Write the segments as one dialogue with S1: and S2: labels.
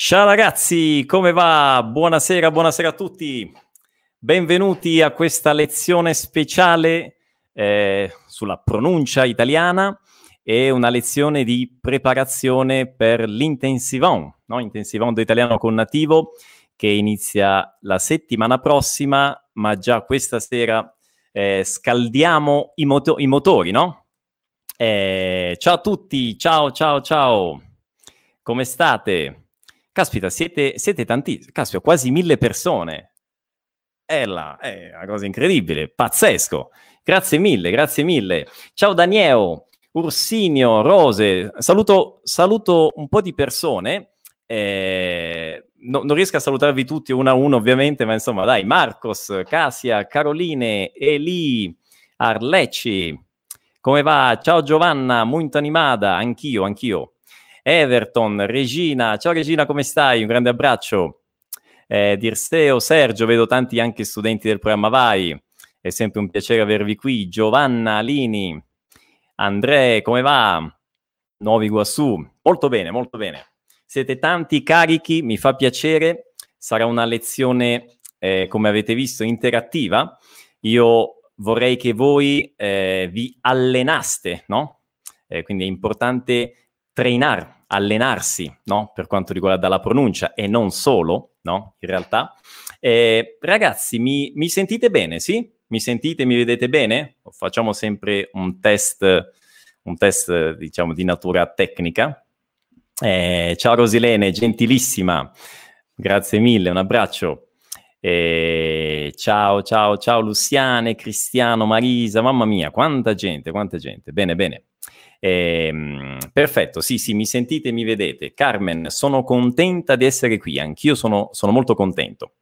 S1: Ciao ragazzi, come va? Buonasera, buonasera a tutti. Benvenuti a questa lezione speciale eh, sulla pronuncia italiana e una lezione di preparazione per l'intensivon, no? intensivon d'italiano con nativo che inizia la settimana prossima, ma già questa sera eh, scaldiamo i, moto- i motori, no? Eh, ciao a tutti, ciao, ciao, ciao. Come state? Caspita, siete, siete tanti, caspita, quasi mille persone. È, la, è una cosa incredibile, pazzesco. Grazie mille, grazie mille. Ciao Daniele, Ursinio, Rose. Saluto, saluto un po' di persone. Eh, no, non riesco a salutarvi tutti uno a uno, ovviamente, ma insomma, dai, Marcos, Casia, Caroline, Eli, Arlecci. Come va? Ciao Giovanna, molto animata, anch'io, anch'io. Everton, Regina, ciao Regina, come stai? Un grande abbraccio. Eh, Dirsteo, Sergio, vedo tanti anche studenti del programma Vai, è sempre un piacere avervi qui. Giovanna, Lini, Andrea, come va? Nuovi Guassù, molto bene, molto bene. Siete tanti carichi, mi fa piacere. Sarà una lezione, eh, come avete visto, interattiva. Io vorrei che voi eh, vi allenaste, no? Eh, quindi è importante trainare allenarsi, no? Per quanto riguarda la pronuncia e non solo, no? In realtà. Eh, ragazzi, mi, mi, sentite bene, sì? Mi sentite, mi vedete bene? Facciamo sempre un test, un test diciamo, di natura tecnica. Eh, ciao Rosilene, gentilissima. Grazie mille, un abbraccio. Eh, ciao, ciao, ciao Luciane, Cristiano, Marisa, mamma mia, quanta gente, quanta gente. Bene, bene. Eh, perfetto, sì, sì, mi sentite, mi vedete. Carmen, sono contenta di essere qui, anch'io sono, sono molto contento.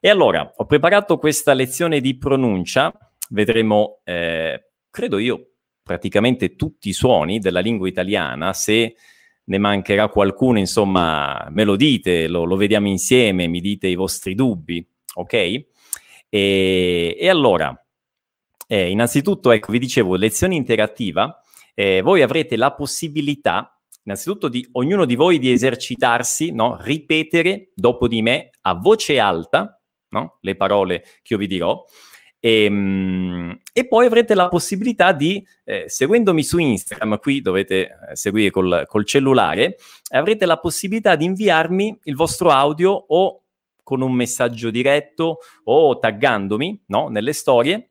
S1: E allora, ho preparato questa lezione di pronuncia, vedremo, eh, credo io, praticamente tutti i suoni della lingua italiana, se ne mancherà qualcuno, insomma, me lo dite, lo, lo vediamo insieme, mi dite i vostri dubbi, ok? E, e allora, eh, innanzitutto, ecco, vi dicevo, lezione interattiva, eh, voi avrete la possibilità, innanzitutto, di ognuno di voi di esercitarsi, no? ripetere dopo di me a voce alta no? le parole che io vi dirò. E, ehm, e, poi avrete la possibilità di, eh, seguendomi su Instagram, qui dovete eh, seguire col, col, cellulare, avrete la possibilità di inviarmi il vostro audio o con un messaggio diretto o taggandomi no, nelle storie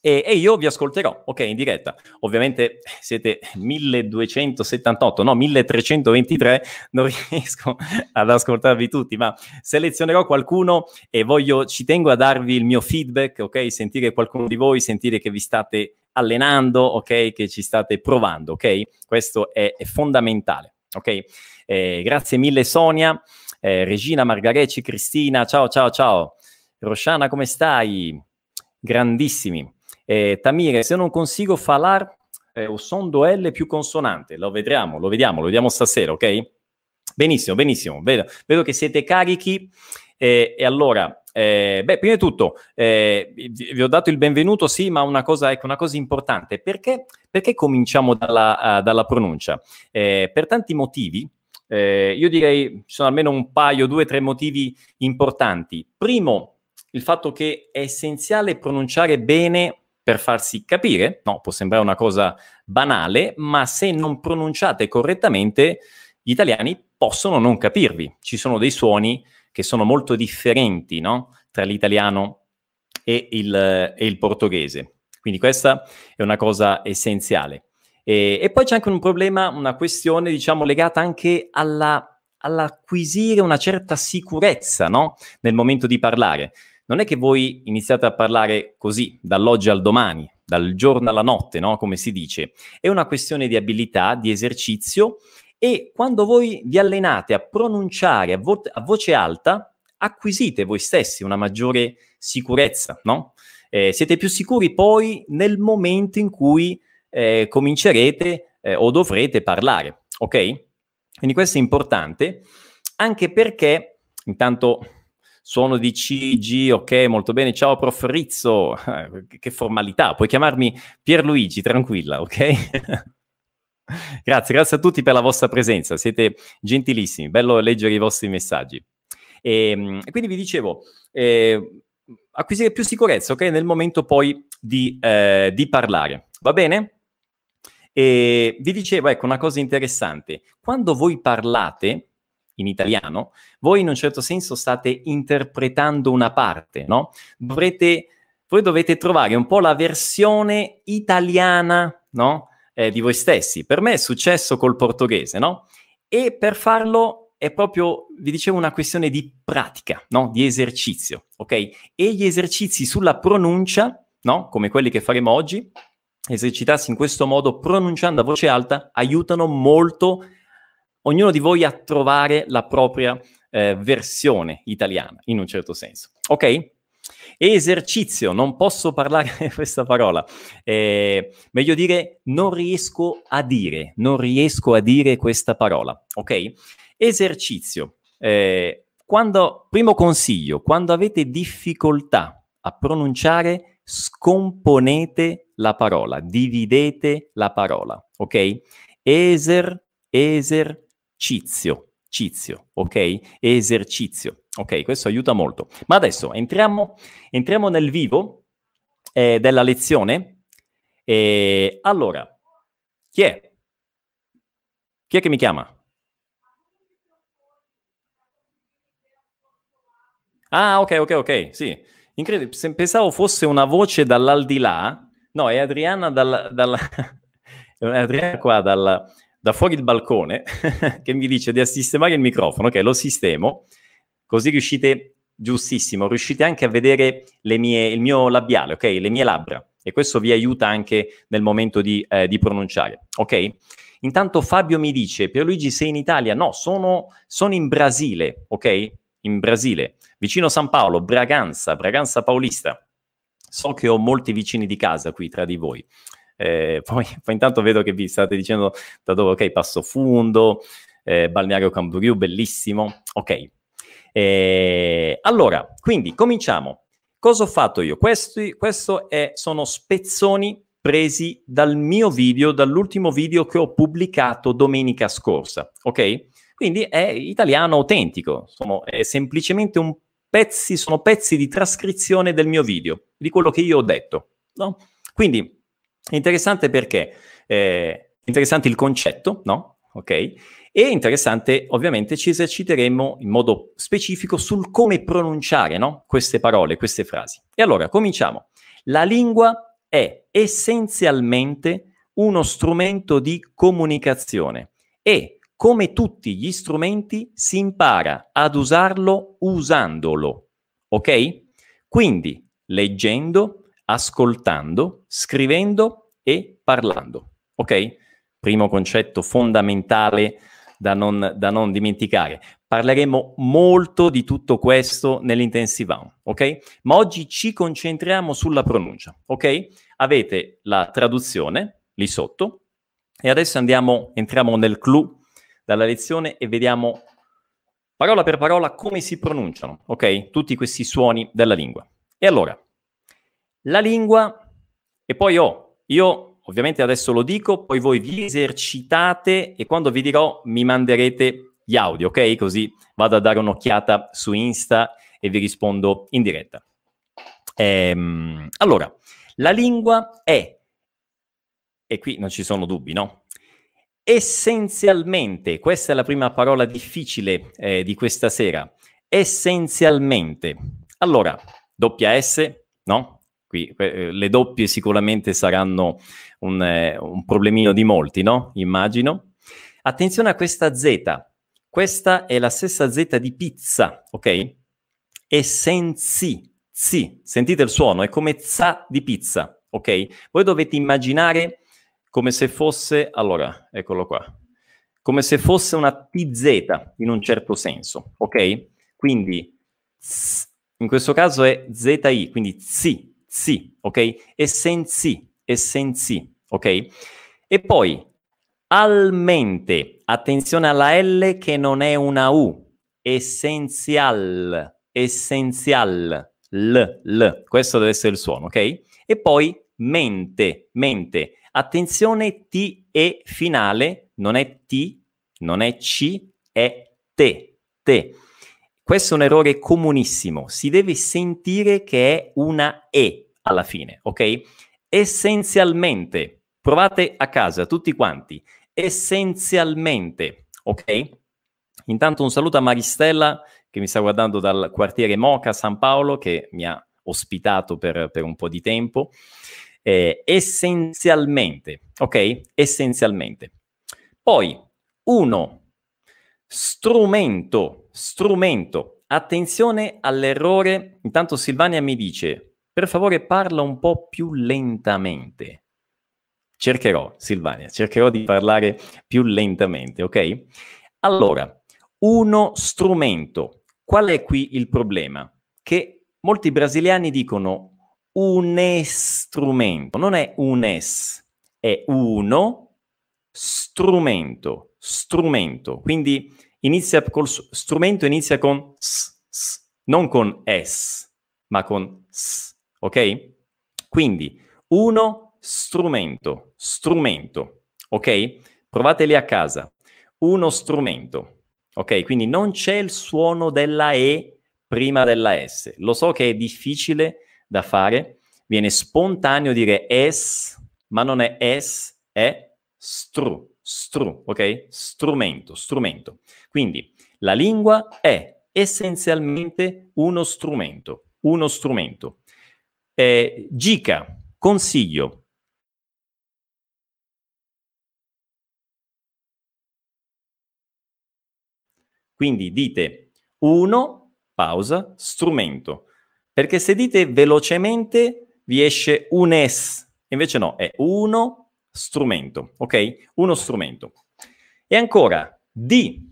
S1: e, e, io vi ascolterò, ok, in diretta. Ovviamente siete 1278, no, 1323, non riesco ad ascoltarvi tutti, ma selezionerò qualcuno e voglio, ci tengo a darvi il mio feedback, ok, sentire qualcuno di voi, sentire che vi state allenando, ok, che ci state provando, ok? Questo è, è fondamentale, ok? Eh, grazie mille Sonia, eh, Regina, Margareci, Cristina, ciao, ciao, ciao. Rosciana, come stai? Grandissimi. Eh, Tamire, se non consigo falar eh, o son do L più consonante, lo vedremo, lo vediamo, lo vediamo stasera, ok? Benissimo, benissimo, vedo, vedo che siete carichi eh, e allora, eh, beh, prima di tutto, eh, vi ho dato il benvenuto, sì, ma una cosa, ecco, una cosa importante, perché, perché cominciamo dalla, uh, dalla pronuncia? Eh, per tanti motivi, eh, io direi ci sono almeno un paio, due, tre motivi importanti. Primo, il fatto che è essenziale pronunciare bene per farsi capire, no, può sembrare una cosa banale, ma se non pronunciate correttamente, gli italiani possono non capirvi. Ci sono dei suoni che sono molto differenti no? tra l'italiano e il, e il, portoghese. Quindi questa è una cosa essenziale. E, e poi c'è anche un problema, una questione, diciamo, legata anche alla, all'acquisire una certa sicurezza no? nel momento di parlare non è che voi iniziate a parlare così, dall'oggi al domani, dal giorno alla notte, no? come si dice. È una questione di abilità, di esercizio e quando voi vi allenate a pronunciare a, vo- a voce alta, acquisite voi stessi una maggiore sicurezza, no? Eh, siete più sicuri poi nel momento in cui eh, comincerete eh, o dovrete parlare, ok? Quindi questo è importante anche perché, intanto suono di C, G, ok, molto bene, ciao prof Rizzo, che formalità, puoi chiamarmi Pierluigi, tranquilla, ok? grazie, grazie a tutti per la vostra presenza, siete gentilissimi, bello leggere i vostri messaggi. E, ehm, quindi vi dicevo, eh, acquisire più sicurezza, ok? Nel momento poi di, eh, di parlare, va bene? E vi dicevo, ecco, una cosa interessante, quando voi parlate in italiano, voi in un certo senso state interpretando una parte, no? Dovrete, voi dovete trovare un po' la versione italiana, no? Eh, di voi stessi. Per me è successo col portoghese, no? E per farlo è proprio, vi dicevo, una questione di pratica, no? Di esercizio, ok? E gli esercizi sulla pronuncia, no? Come quelli che faremo oggi, esercitarsi in questo modo pronunciando a voce alta aiutano molto ognuno di voi a trovare la propria eh, versione italiana, in un certo senso. Ok? Esercizio, non posso parlare questa parola, eh, meglio dire non riesco a dire, non riesco a dire questa parola, ok? Esercizio, eh, quando, primo consiglio, quando avete difficoltà a pronunciare, scomponete la parola, dividete la parola, ok? Eser, eser, cizio, cizio, ok? Esercizio, ok? Questo aiuta molto. Ma adesso entriamo, entriamo nel vivo eh, della lezione. E allora, chi è? Chi è che mi chiama? Ah, ok, ok, ok, sì. Incredibile, pensavo fosse una voce dall'aldilà. No, è Adriana dalla... dalla... Adriana qua dalla da fuori il balcone che mi dice di sistemare il microfono, ok, lo sistemo, così riuscite, giustissimo, riuscite anche a vedere mie, il mio labiale, ok, le mie labbra, e questo vi aiuta anche nel momento di, eh, di pronunciare, ok? Intanto Fabio mi dice, Pierluigi sei in Italia? No, sono, sono in Brasile, ok? In Brasile, vicino San Paolo, Braganza, Braganza Paulista. So che ho molti vicini di casa qui tra di voi. Eh, poi, poi, intanto vedo che vi state dicendo da dove, ok, Passo Fundo, eh, Balneario Camboriú, bellissimo. Ok. Eh, allora, quindi cominciamo. Cosa ho fatto io? Questi questo è, sono spezzoni presi dal mio video, dall'ultimo video che ho pubblicato domenica scorsa, ok? Quindi è italiano autentico, sono è semplicemente un pezzi, sono pezzi di trascrizione del mio video, di quello che io ho detto, no? Quindi Interessante perché eh, interessante il concetto, no? Ok? E interessante, ovviamente, ci eserciteremo in modo specifico sul come pronunciare no? queste parole, queste frasi. E allora, cominciamo. La lingua è essenzialmente uno strumento di comunicazione e, come tutti gli strumenti, si impara ad usarlo usandolo. Ok? Quindi, leggendo, ascoltando, scrivendo e parlando. Ok? Primo concetto fondamentale da non, da non dimenticare. Parleremo molto di tutto questo nell'intensive ok? Ma oggi ci concentriamo sulla pronuncia, ok? Avete la traduzione lì sotto e adesso andiamo, entriamo nel clou della lezione e vediamo parola per parola come si pronunciano, ok? Tutti questi suoni della lingua. E allora, la lingua e poi oh, io ovviamente adesso lo dico, poi voi vi esercitate e quando vi dirò mi manderete gli audio, ok? Così vado a dare un'occhiata su Insta e vi rispondo in diretta. Ehm, allora, la lingua è, e qui non ci sono dubbi, no? Essenzialmente, questa è la prima parola difficile eh, di questa sera, essenzialmente. Allora, doppia S, no? Qui, eh, le doppie sicuramente saranno un, eh, un problemino di molti, no? Immagino. Attenzione a questa Z. Questa è la stessa Z di pizza, ok? E sensi, si. Sentite il suono, è come za di pizza, ok? Voi dovete immaginare come se fosse, allora, eccolo qua, come se fosse una TZ in un certo senso, ok? Quindi, in questo caso è ZI, quindi zi, zi, ok? Essenzi, essenzi, ok? E poi almente, attenzione alla L che non è una U, essenzial, essenzial, l, l, questo deve essere il suono, ok? E poi mente, mente, attenzione T E finale, non è T, non è C, è te, te. Questo è un errore comunissimo, si deve sentire che è una E alla fine, ok? Essenzialmente, provate a casa tutti quanti, essenzialmente, ok? Intanto un saluto a Maristella che mi sta guardando dal quartiere Moca, San Paolo, che mi ha ospitato per, per un po' di tempo. Eh, essenzialmente, ok? Essenzialmente. Poi, uno, strumento, strumento. Attenzione all'errore. Intanto Silvania mi dice, per favore parla un po' più lentamente. Cercherò, Silvania, cercherò di parlare più lentamente, ok? Allora, uno strumento. Qual è qui il problema? Che molti brasiliani dicono un strumento, non è un es, è uno strumento, strumento. Quindi inizia col strumento, inizia con s, s, non con s, ma con s, ok? Quindi uno strumento, strumento, ok? Provateli a casa. Uno strumento. Ok, quindi non c'è il suono della E prima della S. Lo so che è difficile da fare, viene spontaneo dire es, ma non è es, è stru, stru, ok? Strumento, strumento. Quindi la lingua è essenzialmente uno strumento, uno strumento. Eh, Gica, consiglio, Quindi dite uno, pausa, strumento. Perché se dite velocemente vi esce un es, invece no, è uno strumento, ok? Uno strumento. E ancora, D,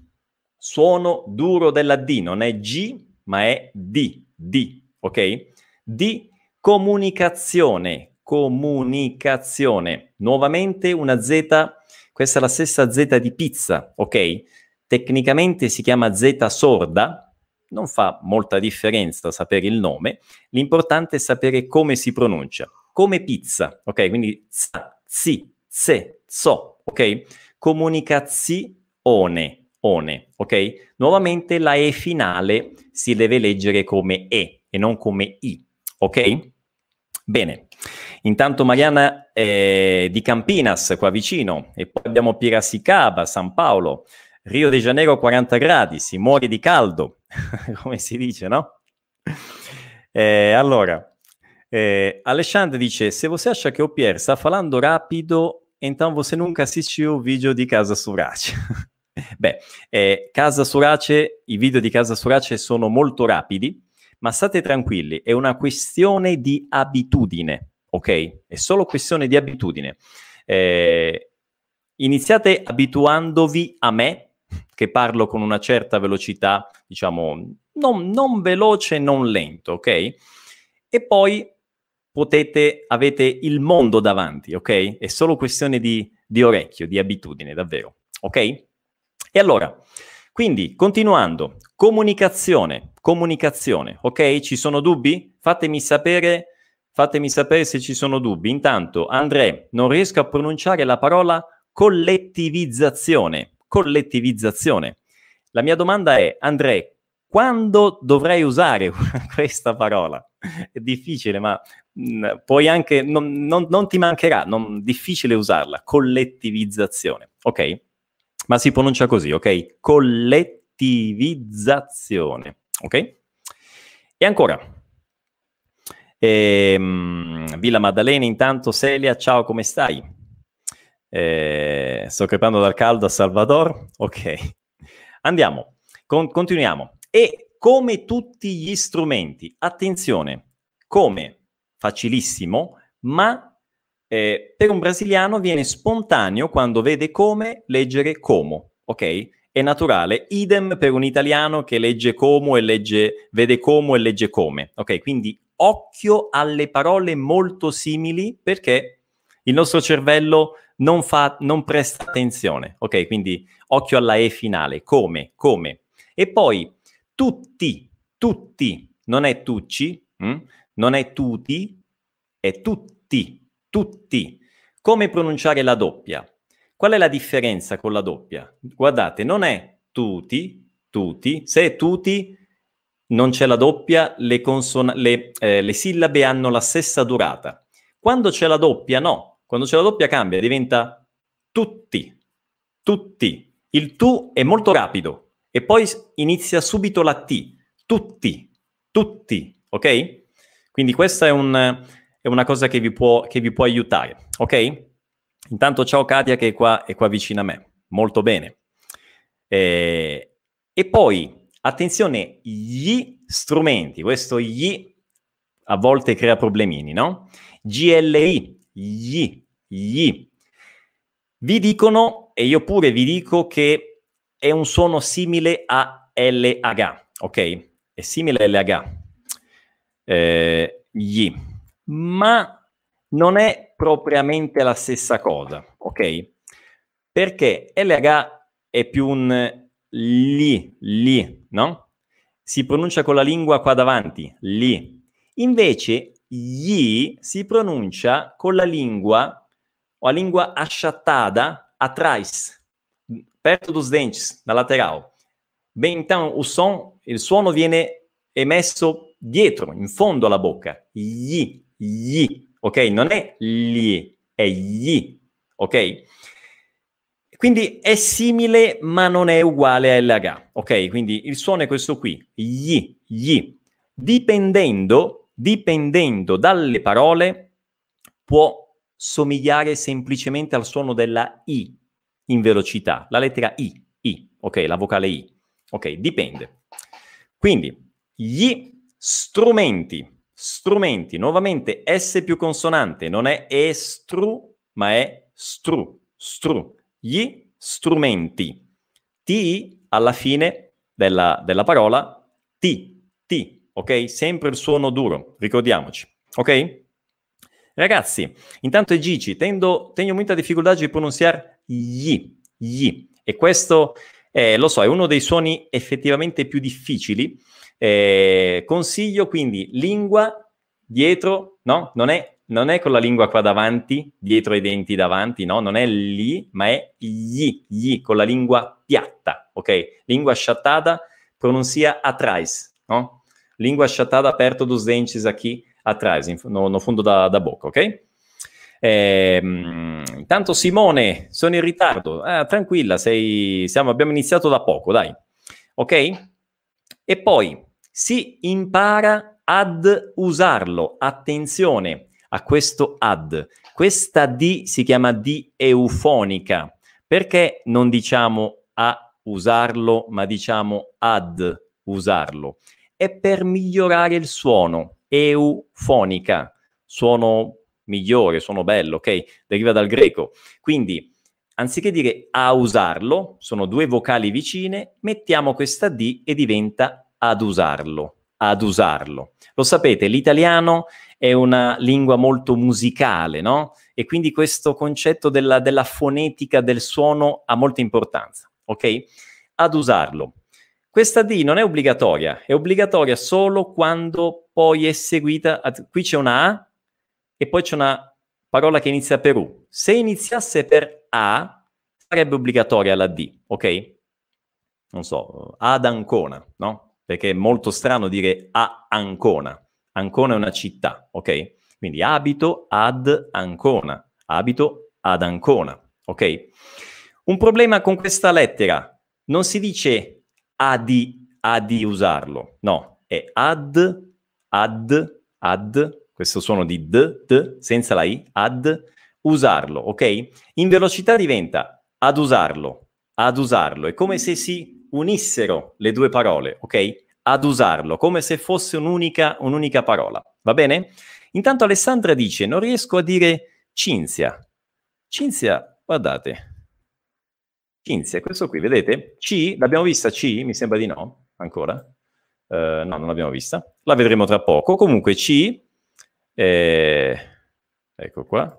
S1: suono duro della D, non è G, ma è D, D, ok? D, comunicazione, comunicazione. Nuovamente una Z, questa è la stessa Z di pizza, ok? Tecnicamente si chiama Z sorda, non fa molta differenza sapere il nome, l'importante è sapere come si pronuncia. Come pizza, ok? Quindi z, zi, ze, zo, ok? Comunicazione, one, ok? Nuovamente la E finale si deve leggere come E e non come I, ok? Bene, intanto Mariana è di Campinas, qua vicino, e poi abbiamo Piracicaba, San Paolo, Rio de Janeiro 40 gradi, si muore di caldo, come si dice, no? Eh, allora, eh, Alexandre dice, se você acha que o Pierre sta falando rapido, então você nunca assistiu o vídeo di Casa Surace. Beh, eh, Casa Surace, i video di Casa Surace sono molto rapidi, ma state tranquilli, è una questione di abitudine, ok? È solo questione di abitudine. Eh, iniziate abituandovi a me che parlo con una certa velocità, diciamo, non, non veloce, non lento, ok? E poi potete, avete il mondo davanti, ok? È solo questione di, di orecchio, di abitudine, davvero, ok? E allora, quindi, continuando, comunicazione, comunicazione, ok? Ci sono dubbi? Fatemi sapere, fatemi sapere se ci sono dubbi. Intanto, André, non riesco a pronunciare la parola collettivizzazione collettivizzazione. La mia domanda è, André, quando dovrei usare questa parola? È difficile, ma mm, puoi anche, non, non, non ti mancherà, non, difficile usarla, collettivizzazione, ok? Ma si pronuncia così, ok? Collettivizzazione, ok? E ancora, ehm, Villa Maddalena, intanto Celia, ciao, come stai? Eh, sto crepando dal caldo a Salvador. Ok, andiamo, Con- continuiamo. E come tutti gli strumenti, attenzione, come facilissimo, ma eh, per un brasiliano viene spontaneo quando vede come leggere como, ok? È naturale, idem per un italiano che legge como e legge, vede como e legge come, ok? Quindi occhio alle parole molto simili perché il nostro cervello non, fa, non presta attenzione, ok? Quindi occhio alla E finale, come, come. E poi tutti, tutti, non è tucci, hm? Non è tutti, è tutti, tutti. Come pronunciare la doppia? Qual è la differenza con la doppia? Guardate, non è tutti, tutti, se è tutti non c'è la doppia, le, conson- le, eh, le sillabe hanno la stessa durata. Quando c'è la doppia, no. Quando c'è la doppia cambia, diventa tutti, tutti. Il tu è molto rapido e poi inizia subito la T. Tutti, tutti, ok? Quindi questa è, un, è una cosa che vi, può, che vi, può, aiutare, ok? Intanto ciao Katia che è qua, è qua vicino a me, molto bene. Eh, e poi, attenzione, gli strumenti, questo gli a volte crea problemini, no? GLI, gli, gli. Vi dicono, e io pure vi dico, che è un suono simile a LH, ok? È simile a LH. Eh, gli. Ma non è propriamente la stessa cosa, ok? Perché LH è più un li, li, no? Si pronuncia con la lingua qua davanti, li. Invece gli si pronuncia con la lingua o a lingua achatada atrás, perto dos dentes, da lateral. Bem, então o som, il suono viene emesso dietro, in fondo alla bocca. Gli, gli, ok? Non è gli, è gli, ok? Quindi è simile ma non è uguale a LH, ok? Quindi il suono è questo qui, gli, gli. Dipendendo, dipendendo dalle parole, può somigliare semplicemente al suono della I in velocità, la lettera I, I, ok? La vocale I, ok? Dipende. Quindi gli strumenti strumenti, nuovamente S più consonante, non è estru, ma è stru, stru. Gli strumenti. T alla fine della, della parola, T, T, ok? Sempre il suono duro, ricordiamoci, ok? Ragazzi, intanto è Gigi, tendo, tengo molta difficoltà di pronunciare gli, gli, e questo, eh, lo so, è uno dei suoni effettivamente più difficili, eh, consiglio quindi lingua dietro, no? Non è, non è, con la lingua qua davanti, dietro i denti davanti, no? Non è lì, ma è gli, gli, con la lingua piatta, ok? Lingua sciattata pronuncia atrás, no? Lingua sciattata aperto dos dentes aqui atrás, no, no fundo da, da bocca, ok? Eh, intanto Simone, sono in ritardo. Ah, tranquilla, sei, siamo, abbiamo iniziato da poco, dai. Ok? E poi si impara ad usarlo. Attenzione a questo ad. Questa D si chiama D eufonica. Perché non diciamo a usarlo, ma diciamo ad usarlo? È per migliorare il suono. Eufonica. Suono migliore, suono bello, ok? Deriva dal greco. Quindi, anziché dire a usarlo, sono due vocali vicine, mettiamo questa D e diventa ad usarlo, ad usarlo. Lo sapete, l'italiano è una lingua molto musicale, no? E quindi questo concetto della, della fonetica del suono ha molta importanza, ok? Ad usarlo. Questa D non è obbligatoria, è obbligatoria solo quando poi è seguita. Qui c'è una A e poi c'è una parola che inizia per U. Se iniziasse per A, sarebbe obbligatoria la D, ok? Non so, ad Ancona, no? Perché è molto strano dire a Ancona. Ancona è una città, ok? Quindi abito ad Ancona, abito ad Ancona, ok? Un problema con questa lettera, non si dice a di, a di usarlo, no, è ad, ad, ad, questo suono di d, d, senza la i, ad, usarlo, ok? In velocità diventa ad usarlo, ad usarlo, è come se si unissero le due parole, ok? Ad usarlo, come se fosse un'unica, un'unica parola. Va bene? Intanto Alessandra dice, non riesco a dire Cinzia. Cinzia, guardate. Cinzia, questo qui, vedete? C, l'abbiamo vista C? Mi sembra di no, ancora. Uh, no, non l'abbiamo vista. La vedremo tra poco. Comunque C, eh, ecco qua.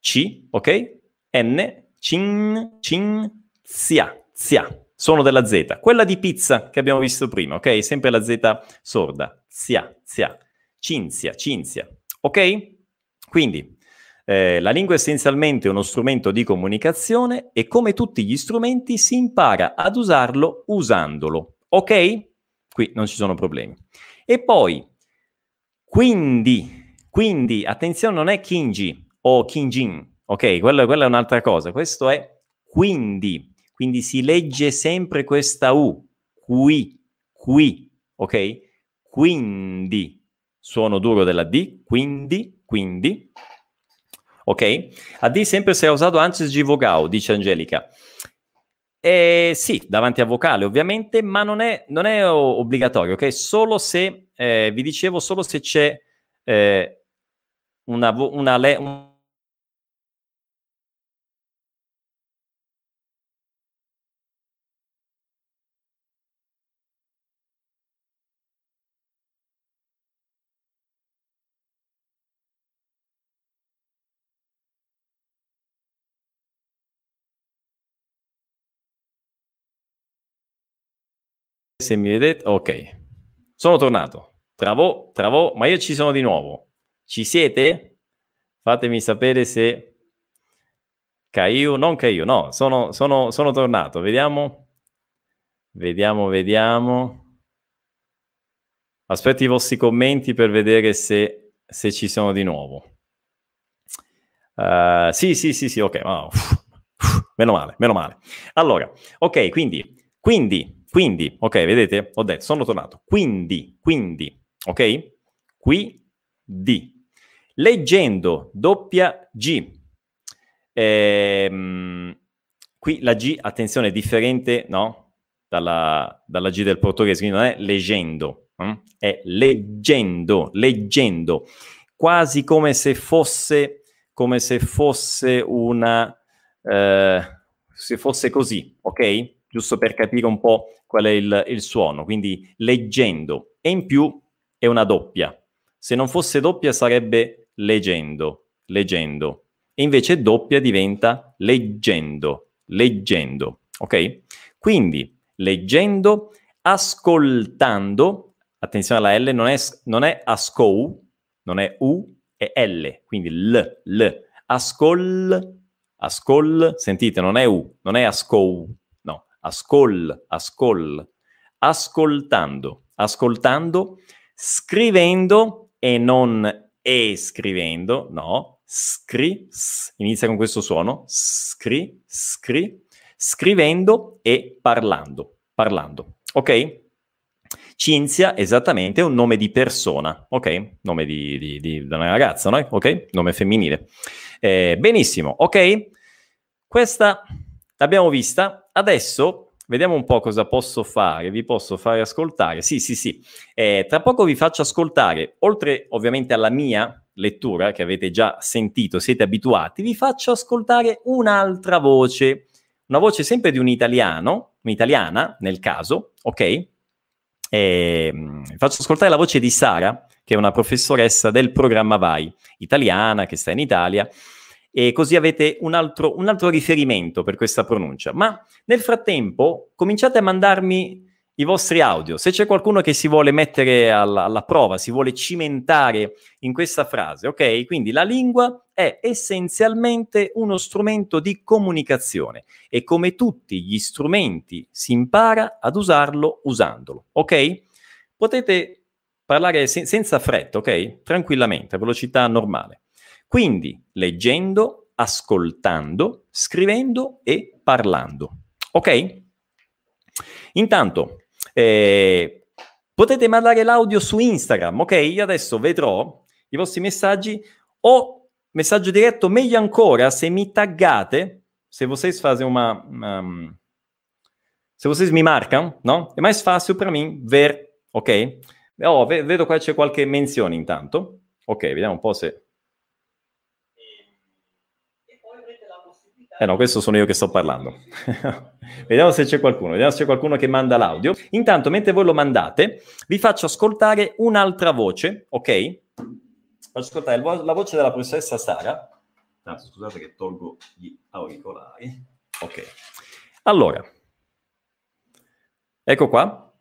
S1: C, ok? N, cin, cin, zia, zia sono della Z. Quella di pizza che abbiamo visto prima, ok? Sempre la Z sorda. Zia, zia. Cinzia, cinzia. Ok? Quindi, Eh, la lingua è essenzialmente uno strumento di comunicazione e come tutti gli strumenti si impara ad usarlo usandolo. Ok? Qui non ci sono problemi. E poi, quindi, quindi, attenzione, non è Kinji o Kinjin, ok? Quella, quella è un'altra cosa. Questo è quindi, quindi si legge sempre questa U, qui, qui, ok? Quindi, suono duro della D, quindi, quindi, ok? A D sempre si è usato antes di vogao, dice Angelica. Eh, sì, davanti a vocale ovviamente, ma non è, non è obbligatorio, ok? Solo se, eh, vi dicevo, solo se c'è eh, una, una, una Se mi vedete, ok. Sono tornato. Travo, travo, ma io ci sono di nuovo. Ci siete? Fatemi sapere se Caio, non Caio, no, sono, sono, sono tornato. Vediamo. Vediamo, vediamo. Aspetto i vostri commenti per vedere se, se ci sono di nuovo. Uh, sì, sì, sì, sì, ok. Oh, uff, uff, meno male, meno male. Allora, ok, quindi, quindi quindi, ok, vedete? Ho detto, sono tornato. Quindi, quindi, ok? Qui, di. Leggendo, doppia G. Ehm, qui la G, attenzione, è differente, no? Dalla, dalla G del portoghese, quindi non è leggendo, hm? è leggendo, leggendo. Quasi come se fosse, come se fosse una... Eh, se fosse così, ok? Giusto per capire un po' qual è il, il suono, quindi leggendo. E in più è una doppia. Se non fosse doppia sarebbe leggendo, leggendo. E invece doppia diventa leggendo, leggendo. Ok? Quindi leggendo, ascoltando, attenzione alla L, non è, non è ascou, non è U, è L, quindi L, L. Ascol, ascol, sentite, non è U, non è ascou, ascol, ascol, ascoltando, ascoltando, scrivendo e non e scrivendo, no, scri, s, inizia con questo suono, scri, scri, scrivendo e parlando, parlando, ok? Cinzia, esattamente, è un nome di persona, ok? Nome di, di, di una ragazza, no? Ok? Nome femminile. Eh, benissimo, ok? Questa l'abbiamo vista. Adesso vediamo un po' cosa posso fare. Vi posso fare ascoltare. Sì, sì, sì. Eh, tra poco vi faccio ascoltare, oltre ovviamente alla mia lettura che avete già sentito, siete abituati, vi faccio ascoltare un'altra voce. Una voce sempre di un italiano, un'italiana nel caso, ok? Eh, faccio ascoltare la voce di Sara, che è una professoressa del programma VAI, italiana, che sta in Italia e così avete un altro, un altro riferimento per questa pronuncia. Ma nel frattempo cominciate a mandarmi i vostri audio. Se c'è qualcuno che si vuole mettere alla, alla, prova, si vuole cimentare in questa frase, ok? Quindi la lingua è essenzialmente uno strumento di comunicazione e come tutti gli strumenti si impara ad usarlo usandolo, ok? Potete parlare se- senza fretta, ok? Tranquillamente, a velocità normale. Quindi leggendo, ascoltando, scrivendo e parlando. Ok? Intanto, eh, potete mandare l'audio su Instagram, ok? Io adesso vedrò i vostri messaggi o messaggio diretto, meglio ancora se mi taggate, se vocês fazem uma... Um, se vocês mi marcam, no? È mais fácil para mim ver, ok? Oh, vedo qua c'è qualche menzione intanto. Ok, vediamo un po' se... Eh no, questo sono io che sto parlando. vediamo se c'è qualcuno, vediamo se c'è qualcuno che manda l'audio. Intanto, mentre voi lo mandate, vi faccio ascoltare un'altra voce, ok? Faccio ascoltare vo- la voce della professoressa Sara. Ah, scusate che tolgo gli auricolari. Ok. Allora, ecco qua.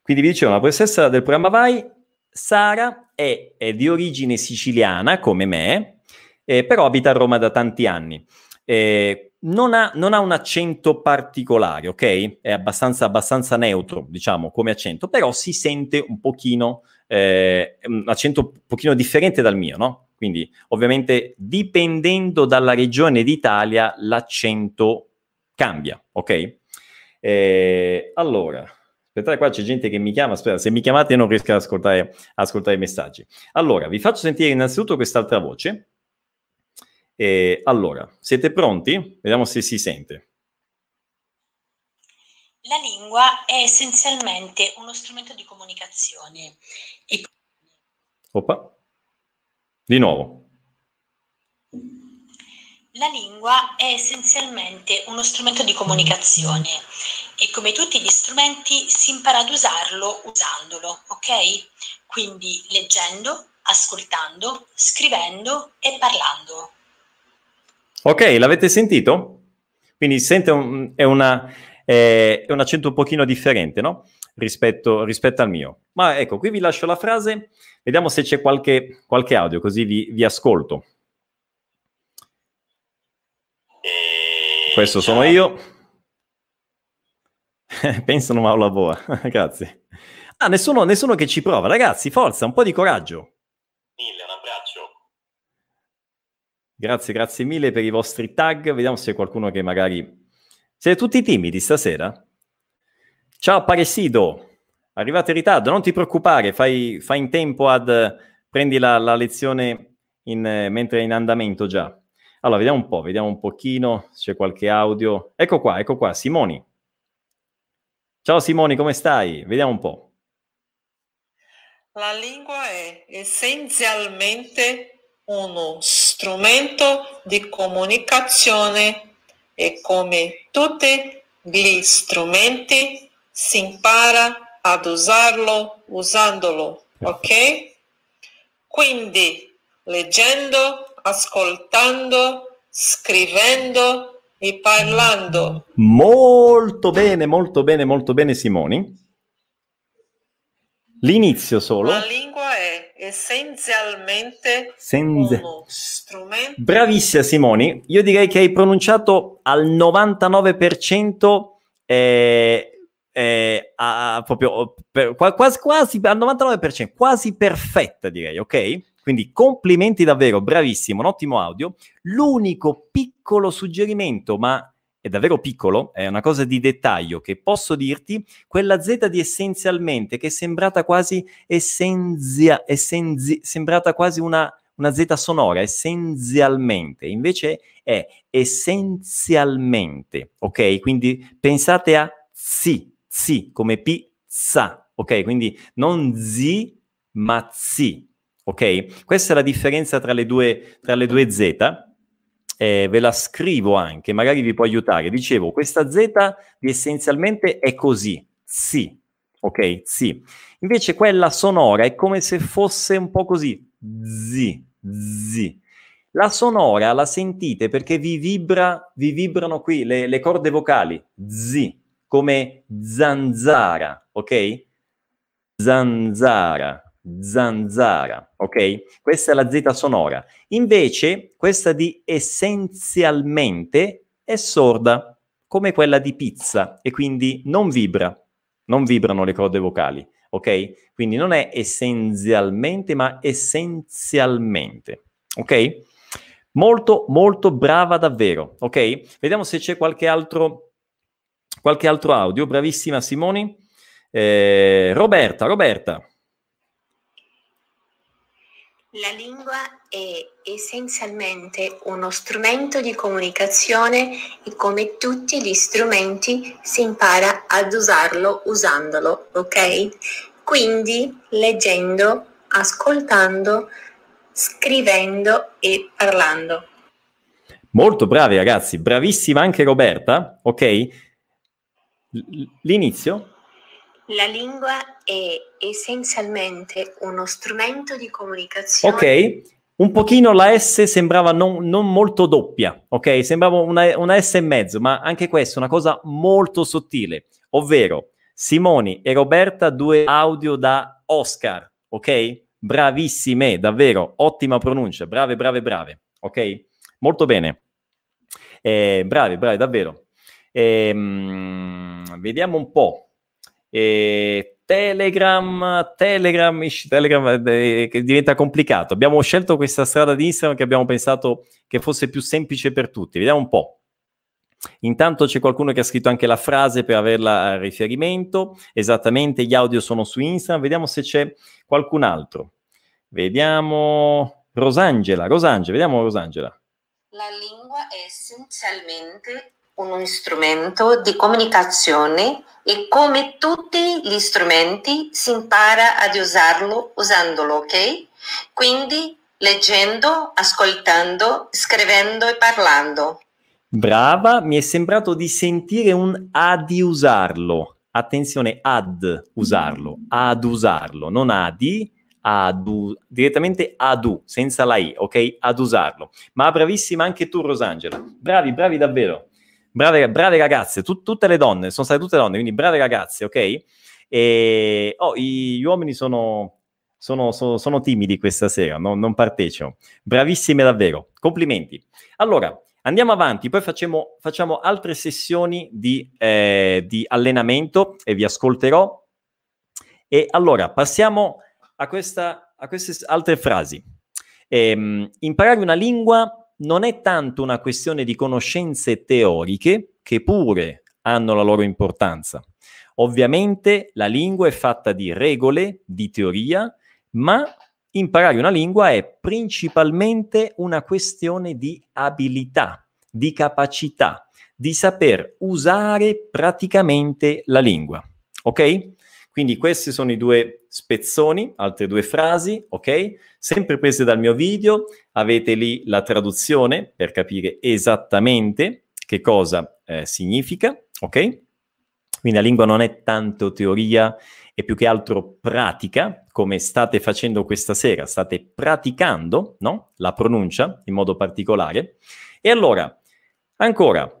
S1: Quindi vi dicevo, la professoressa del programma Vai, Sara è, è di origine siciliana, come me, eh, però abita a Roma da tanti anni. Eh, non, ha, non, ha, un accento particolare, ok? È abbastanza, abbastanza, neutro, diciamo, come accento, però si sente un pochino, eh, un accento un pochino differente dal mio, no? Quindi, ovviamente, dipendendo dalla regione d'Italia, l'accento cambia, ok? Eh, allora, aspettate, qua c'è gente che mi chiama, aspetta, se mi chiamate non riesco ad ascoltare, ascoltare i messaggi. Allora, vi faccio sentire innanzitutto quest'altra voce. E allora, siete pronti? Vediamo se si sente.
S2: La lingua è essenzialmente uno strumento di comunicazione. E...
S1: Oppa. Di nuovo.
S2: La lingua è essenzialmente uno strumento di comunicazione e come tutti gli strumenti si impara ad usarlo usandolo, ok? Quindi leggendo, ascoltando, scrivendo e parlando.
S1: Ok, l'avete sentito? Quindi sente un, è, una, è, un accento un pochino differente, no? Rispetto, rispetto, al mio. Ma ecco, qui vi lascio la frase, vediamo se c'è qualche, qualche audio, così vi, vi ascolto. Questo sono io. Pensano Maula Boa, grazie. Ah, nessuno, nessuno che ci prova. Ragazzi, forza, un po' di coraggio.
S3: Mille, un abbraccio.
S1: Grazie, grazie mille per i vostri tag. Vediamo se qualcuno che magari... Siete tutti timidi stasera? Ciao Paresido, arrivate in ritardo, non ti preoccupare, fai, fai in tempo ad... Prendi la, la lezione in, mentre è in andamento già. Allora, vediamo un po', vediamo un pochino se c'è qualche audio. Ecco qua, ecco qua, Simoni. Ciao Simoni, come stai? Vediamo un po'.
S4: La lingua è essenzialmente uno strumento di comunicazione e come tutti gli strumenti si impara ad usarlo usandolo, ok? Quindi leggendo, ascoltando, scrivendo e parlando.
S1: Molto bene, molto bene, molto bene Simoni. L'inizio solo.
S4: La lingua è essenzialmente Senze... uno strumento.
S1: Bravissima Simoni, io direi che hai pronunciato al 99% eh, eh, a, proprio per, quasi, quasi al 99%, quasi perfetta direi, ok? Quindi complimenti davvero, bravissimo, un ottimo audio. L'unico piccolo suggerimento, ma è davvero piccolo, è una cosa di dettaglio che posso dirti, quella Z di essenzialmente, che è sembrata quasi essenzia, essenzi, sembrata quasi una, una Z sonora, essenzialmente, invece è essenzialmente, ok? Quindi pensate a si, si, come pizza, ok? Quindi non zi, ma zi, ok? Questa è la differenza tra le due, tra le due Z eh, ve la scrivo anche, magari vi può aiutare. Dicevo, questa Z essenzialmente è così, sì, ok? Sì. Invece quella sonora è come se fosse un po' così, zi, zi. La sonora la sentite perché vi, vibra, vi vibrano qui le, le corde vocali, zi, come zanzara, ok? Zanzara, zanzara, ok? Questa è la Z sonora. Invece, questa di essenzialmente è sorda, come quella di pizza, e quindi non vibra, non vibrano le corde vocali, ok? Quindi non è essenzialmente, ma essenzialmente, ok? Molto, molto brava davvero, ok? Vediamo se c'è qualche altro, qualche altro audio. Bravissima Simoni. Eh, Roberta, Roberta.
S2: La lingua è essenzialmente uno strumento di comunicazione e come tutti gli strumenti si impara ad usarlo usandolo, ok? Quindi leggendo, ascoltando, scrivendo e parlando.
S1: Molto bravi ragazzi, bravissima anche Roberta, ok? L'inizio?
S2: La lingua è essenzialmente uno strumento di comunicazione.
S1: Ok, un pochino la S sembrava non, non molto doppia, ok? Sembrava una, una, S e mezzo, ma anche questa è una cosa molto sottile, ovvero Simoni e Roberta, due audio da Oscar, ok? Bravissime, davvero, ottima pronuncia, brave, brave, brave, ok? Molto bene. Eh, bravi, bravi, davvero. Eh, vediamo un po'. Eh, Telegram, Telegram, Telegram eh, che diventa complicato. Abbiamo scelto questa strada di Instagram che abbiamo pensato che fosse più semplice per tutti. Vediamo un po'. Intanto c'è qualcuno che ha scritto anche la frase per averla a riferimento. Esattamente, gli audio sono su Instagram. Vediamo se c'è qualcun altro. Vediamo Rosangela, Rosangela, vediamo Rosangela.
S5: La lingua è essenzialmente uno strumento di comunicazione e come tutti gli strumenti si impara ad usarlo usandolo, ok? Quindi leggendo, ascoltando, scrivendo e parlando.
S1: Brava, mi è sembrato di sentire un ad usarlo. Attenzione, ad usarlo, ad usarlo, non adi, ad, direttamente ad, senza la i, ok? Ad usarlo. Ma bravissima anche tu, Rosangela. Bravi, bravi davvero. Brave, brave ragazze, tu, tutte le donne, sono state tutte donne, quindi brave ragazze, ok? E oh, gli uomini sono, sono, sono, sono timidi questa sera, no? non partecipano. Bravissime davvero, complimenti. Allora, Andiamo avanti, poi facciamo, facciamo altre sessioni di, eh, di, allenamento e vi ascolterò. E allora passiamo a, questa, a queste altre frasi. Ehm, imparare una lingua non è tanto una questione di conoscenze teoriche, che pure hanno la loro importanza. Ovviamente la lingua è fatta di regole, di teoria, ma imparare una lingua è principalmente una questione di abilità, di capacità, di saper usare praticamente la lingua. Ok? Quindi questi sono i due spezzoni, altre due frasi, ok? Sempre prese dal mio video, avete lì la traduzione per capire esattamente che cosa eh, significa, ok? Quindi la lingua non è tanto teoria, è più che altro pratica, come state facendo questa sera, state praticando no? la pronuncia in modo particolare. E allora, ancora,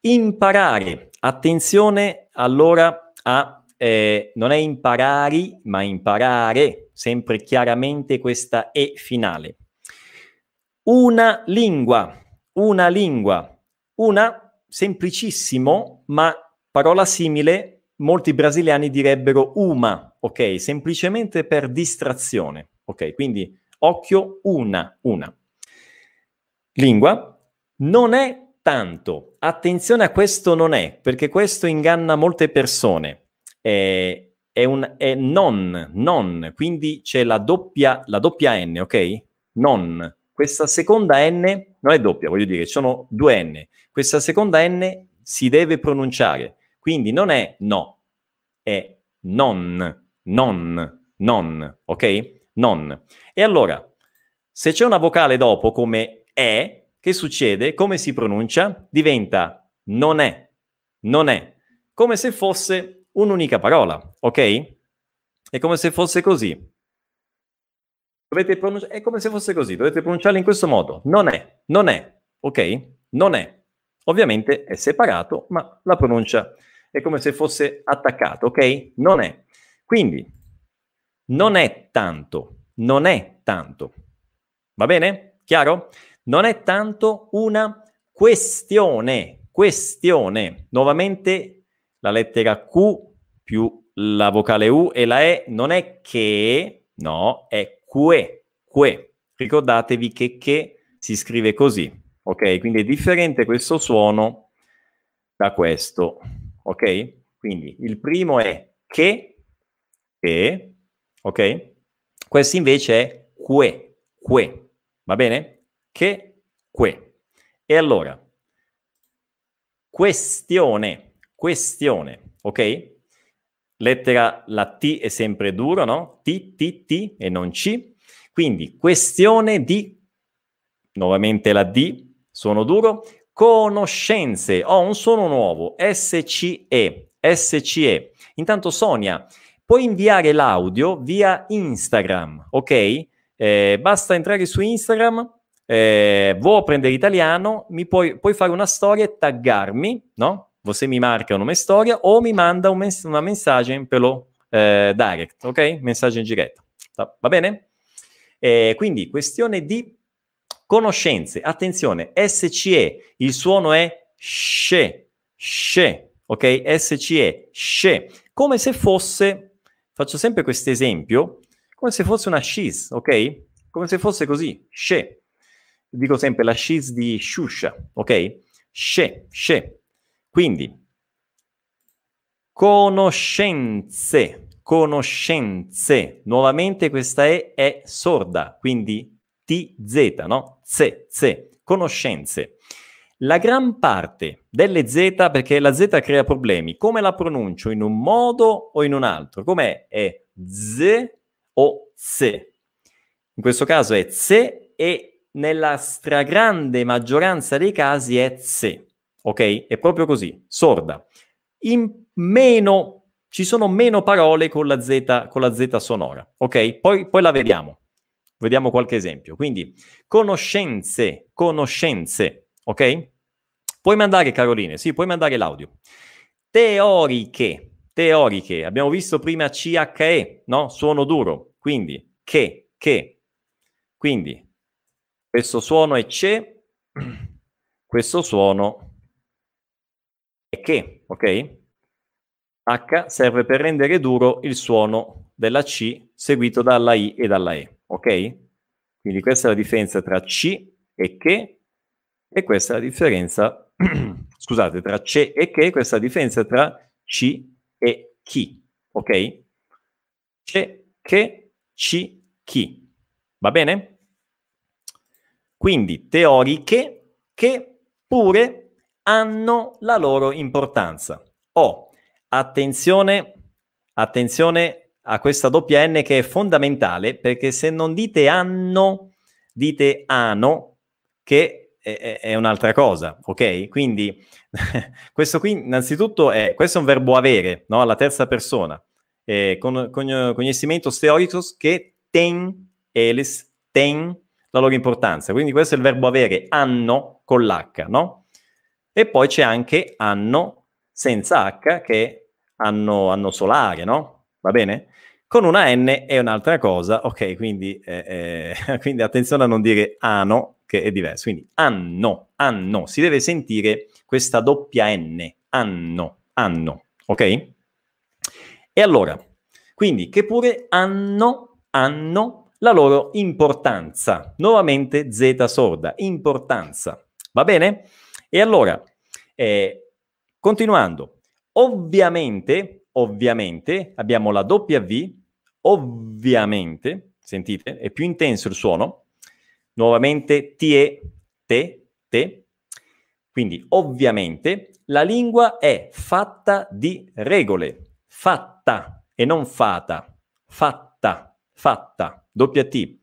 S1: imparare, attenzione allora a, eh, non è imparare, ma imparare, sempre chiaramente questa E finale. Una lingua, una lingua, una semplicissimo, ma parola simile molti brasiliani direbbero uma, ok? Semplicemente per distrazione, ok? Quindi occhio, una, una. Lingua non è tanto. Attenzione a questo non è, perché questo inganna molte persone. È, è, un, è non, non, quindi c'è la doppia, la doppia N, ok? Non. Questa seconda N non è doppia, voglio dire, sono due N. Questa seconda N si deve pronunciare. Quindi non è no, è non, non, non, ok? Non. E allora, se c'è una vocale dopo come è, che succede? Come si pronuncia? Diventa non è, non è, come se fosse un'unica parola, ok? È come se fosse così. Pronunciare, è come se fosse così, dovete pronunciarla in questo modo. Non è, non è, ok? Non è. Ovviamente è separato, ma la pronuncia è come se fosse attaccato, ok? Non è. Quindi, non è tanto, non è tanto. Va bene? Chiaro? Non è tanto una questione, questione. Nuovamente la lettera Q più la vocale U e la E non è che, no, è que, que. Ricordatevi che che si scrive così, ok? Quindi è differente questo suono da questo ok? Quindi il primo è che, che, ok? Questo invece è que, que, va bene? Che, que. E allora, questione, questione, ok? Lettera, la T è sempre duro, no? T, T, T e non C. Quindi questione di, nuovamente la D, suono duro, conoscenze. Ho un suono nuovo, SCE, SCE. Intanto Sonia, puoi inviare l'audio via Instagram, ok? Eh, basta entrare su Instagram, eh, vuoi prendere italiano, mi puoi, puoi, fare una storia e taggarmi, no? Você mi marca una storia o mi manda un mess- una messaggio per lo eh, direct, ok? In diretta. Va, va bene? Eh, quindi questione di Conoscenze, attenzione, SCE, il suono è sce, sce, ok? SCE, sce, come se fosse, faccio sempre questo esempio, come se fosse una scis, ok? Come se fosse così, sce. Dico sempre la scis di Shusha, ok? Sce, sce. Quindi, conoscenze, conoscenze. Nuovamente questa E è sorda, quindi TZ, no? Z, Z, conoscenze. La gran parte delle Z, perché la Z crea problemi, come la pronuncio? In un modo o in un altro? Com'è? È Z o Z? In questo caso è Z e nella stragrande maggioranza dei casi è Z, ok? È proprio così, sorda. In meno, ci sono meno parole con la Z, con la Z sonora, ok? Poi, poi la vediamo. Vediamo qualche esempio. Quindi, conoscenze, conoscenze, ok? Puoi mandare, Caroline, sì, puoi mandare l'audio. Teoriche, teoriche. Abbiamo visto prima CHE, no? Suono duro. Quindi, che, che. Quindi, questo suono è CE, questo suono che, ok? H serve per rendere duro il suono della C seguito dalla I e dalla E ok? Quindi questa è la differenza tra C e che, e questa è la differenza, scusate, tra C e che, questa è la differenza tra C e chi, ok? C, che, C, chi. Va bene? Quindi teoriche che pure hanno la loro importanza. Oh, attenzione, attenzione a questa doppia N che è fondamentale perché se non dite anno, dite ano, che è, è un'altra cosa, ok? Quindi questo qui innanzitutto è, questo è un verbo avere, no? Alla terza persona, eh, con, con conhecimentos teóricos che ten, eles, ten la loro importanza. Quindi questo è il verbo avere, anno con l'H, no? E poi c'è anche anno senza H che è anno, anno solare, no? Va bene? Con una N è un'altra cosa, ok? Quindi, eh, eh, quindi attenzione a non dire ano, che è diverso. Quindi anno, anno, si deve sentire questa doppia N, anno, anno, ok? E allora, quindi che pure hanno, hanno la loro importanza. Nuovamente Z sorda, importanza. Va bene? E allora, eh, continuando, ovviamente, ovviamente abbiamo la W ovviamente, sentite, è più intenso il suono, nuovamente tie, te, te, quindi ovviamente la lingua è fatta di regole, fatta e non fata, fatta, fatta, doppia T,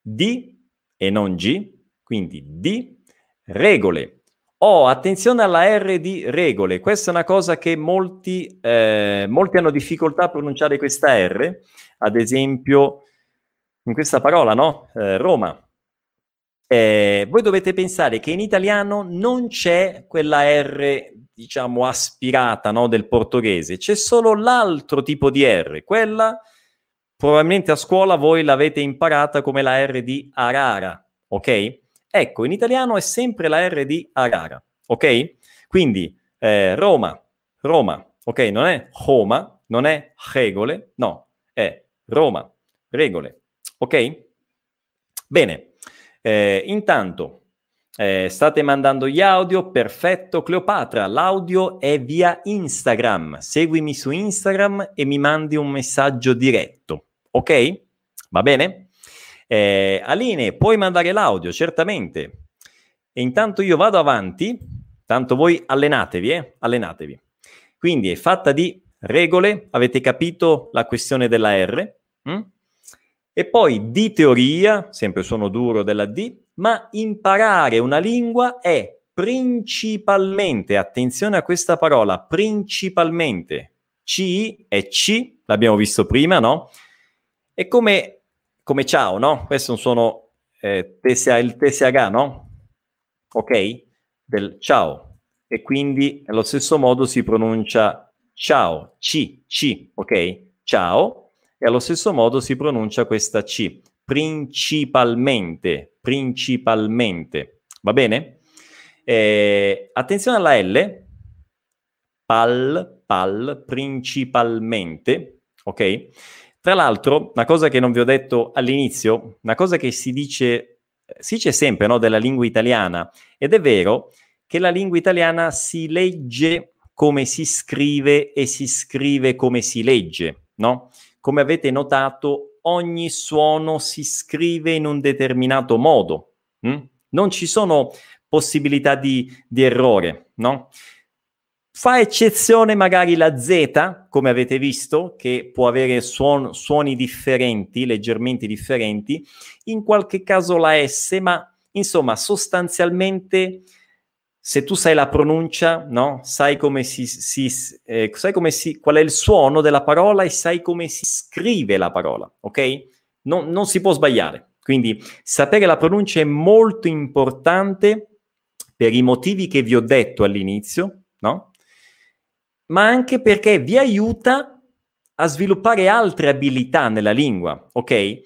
S1: di e non G, quindi di regole. Oh, attenzione alla R di regole, questa è una cosa che molti, eh, molti hanno difficoltà a pronunciare questa R, ad esempio in questa parola, no? Eh, Roma. Eh, voi dovete pensare che in italiano non c'è quella R, diciamo, aspirata no, del portoghese, c'è solo l'altro tipo di R, quella probabilmente a scuola voi l'avete imparata come la R di Arara, ok? Ecco, in italiano è sempre la R di Arara, ok? Quindi eh, Roma, Roma, ok? Non è Roma, non è regole, no, è Roma, regole. Ok? Bene, eh, intanto eh, state mandando gli audio, perfetto. Cleopatra, l'audio è via Instagram. Seguimi su Instagram e mi mandi un messaggio diretto. Ok? Va bene? Eh, Aline, puoi mandare l'audio, certamente. E intanto io vado avanti, tanto voi allenatevi, eh? Allenatevi. Quindi è fatta di regole, avete capito la questione della R? Mm? E poi di teoria, sempre sono duro della D, ma imparare una lingua è principalmente, attenzione a questa parola, principalmente, C è C, l'abbiamo visto prima, no? È come, come ciao, no? Questo sono eh, TSA, il TSH, no? Ok? Del ciao. E quindi allo stesso modo si pronuncia ciao, C, C, ok? Ciao e allo stesso modo si pronuncia questa C. principalmente, principalmente, va bene? Eh, attenzione alla L, pal, pal, principalmente, ok? Tra l'altro, una cosa che non vi ho detto all'inizio, una cosa che si dice, si dice sempre no, della lingua italiana, ed è vero che la lingua italiana si legge come si scrive e si scrive come si legge, no? Come avete notato, ogni suono si scrive in un determinato modo. Hm? Non ci sono possibilità di, di errore, no? Fa eccezione magari la Z, come avete visto, che può avere suon- suoni differenti, leggermente differenti, in qualche caso la S, ma insomma sostanzialmente se tu sai la pronuncia, no? sai, come si, si, eh, sai come si, qual è il suono della parola e sai come si scrive la parola, ok? Non, non si può sbagliare. Quindi sapere la pronuncia è molto importante per i motivi che vi ho detto all'inizio, no? Ma anche perché vi aiuta a sviluppare altre abilità nella lingua, ok?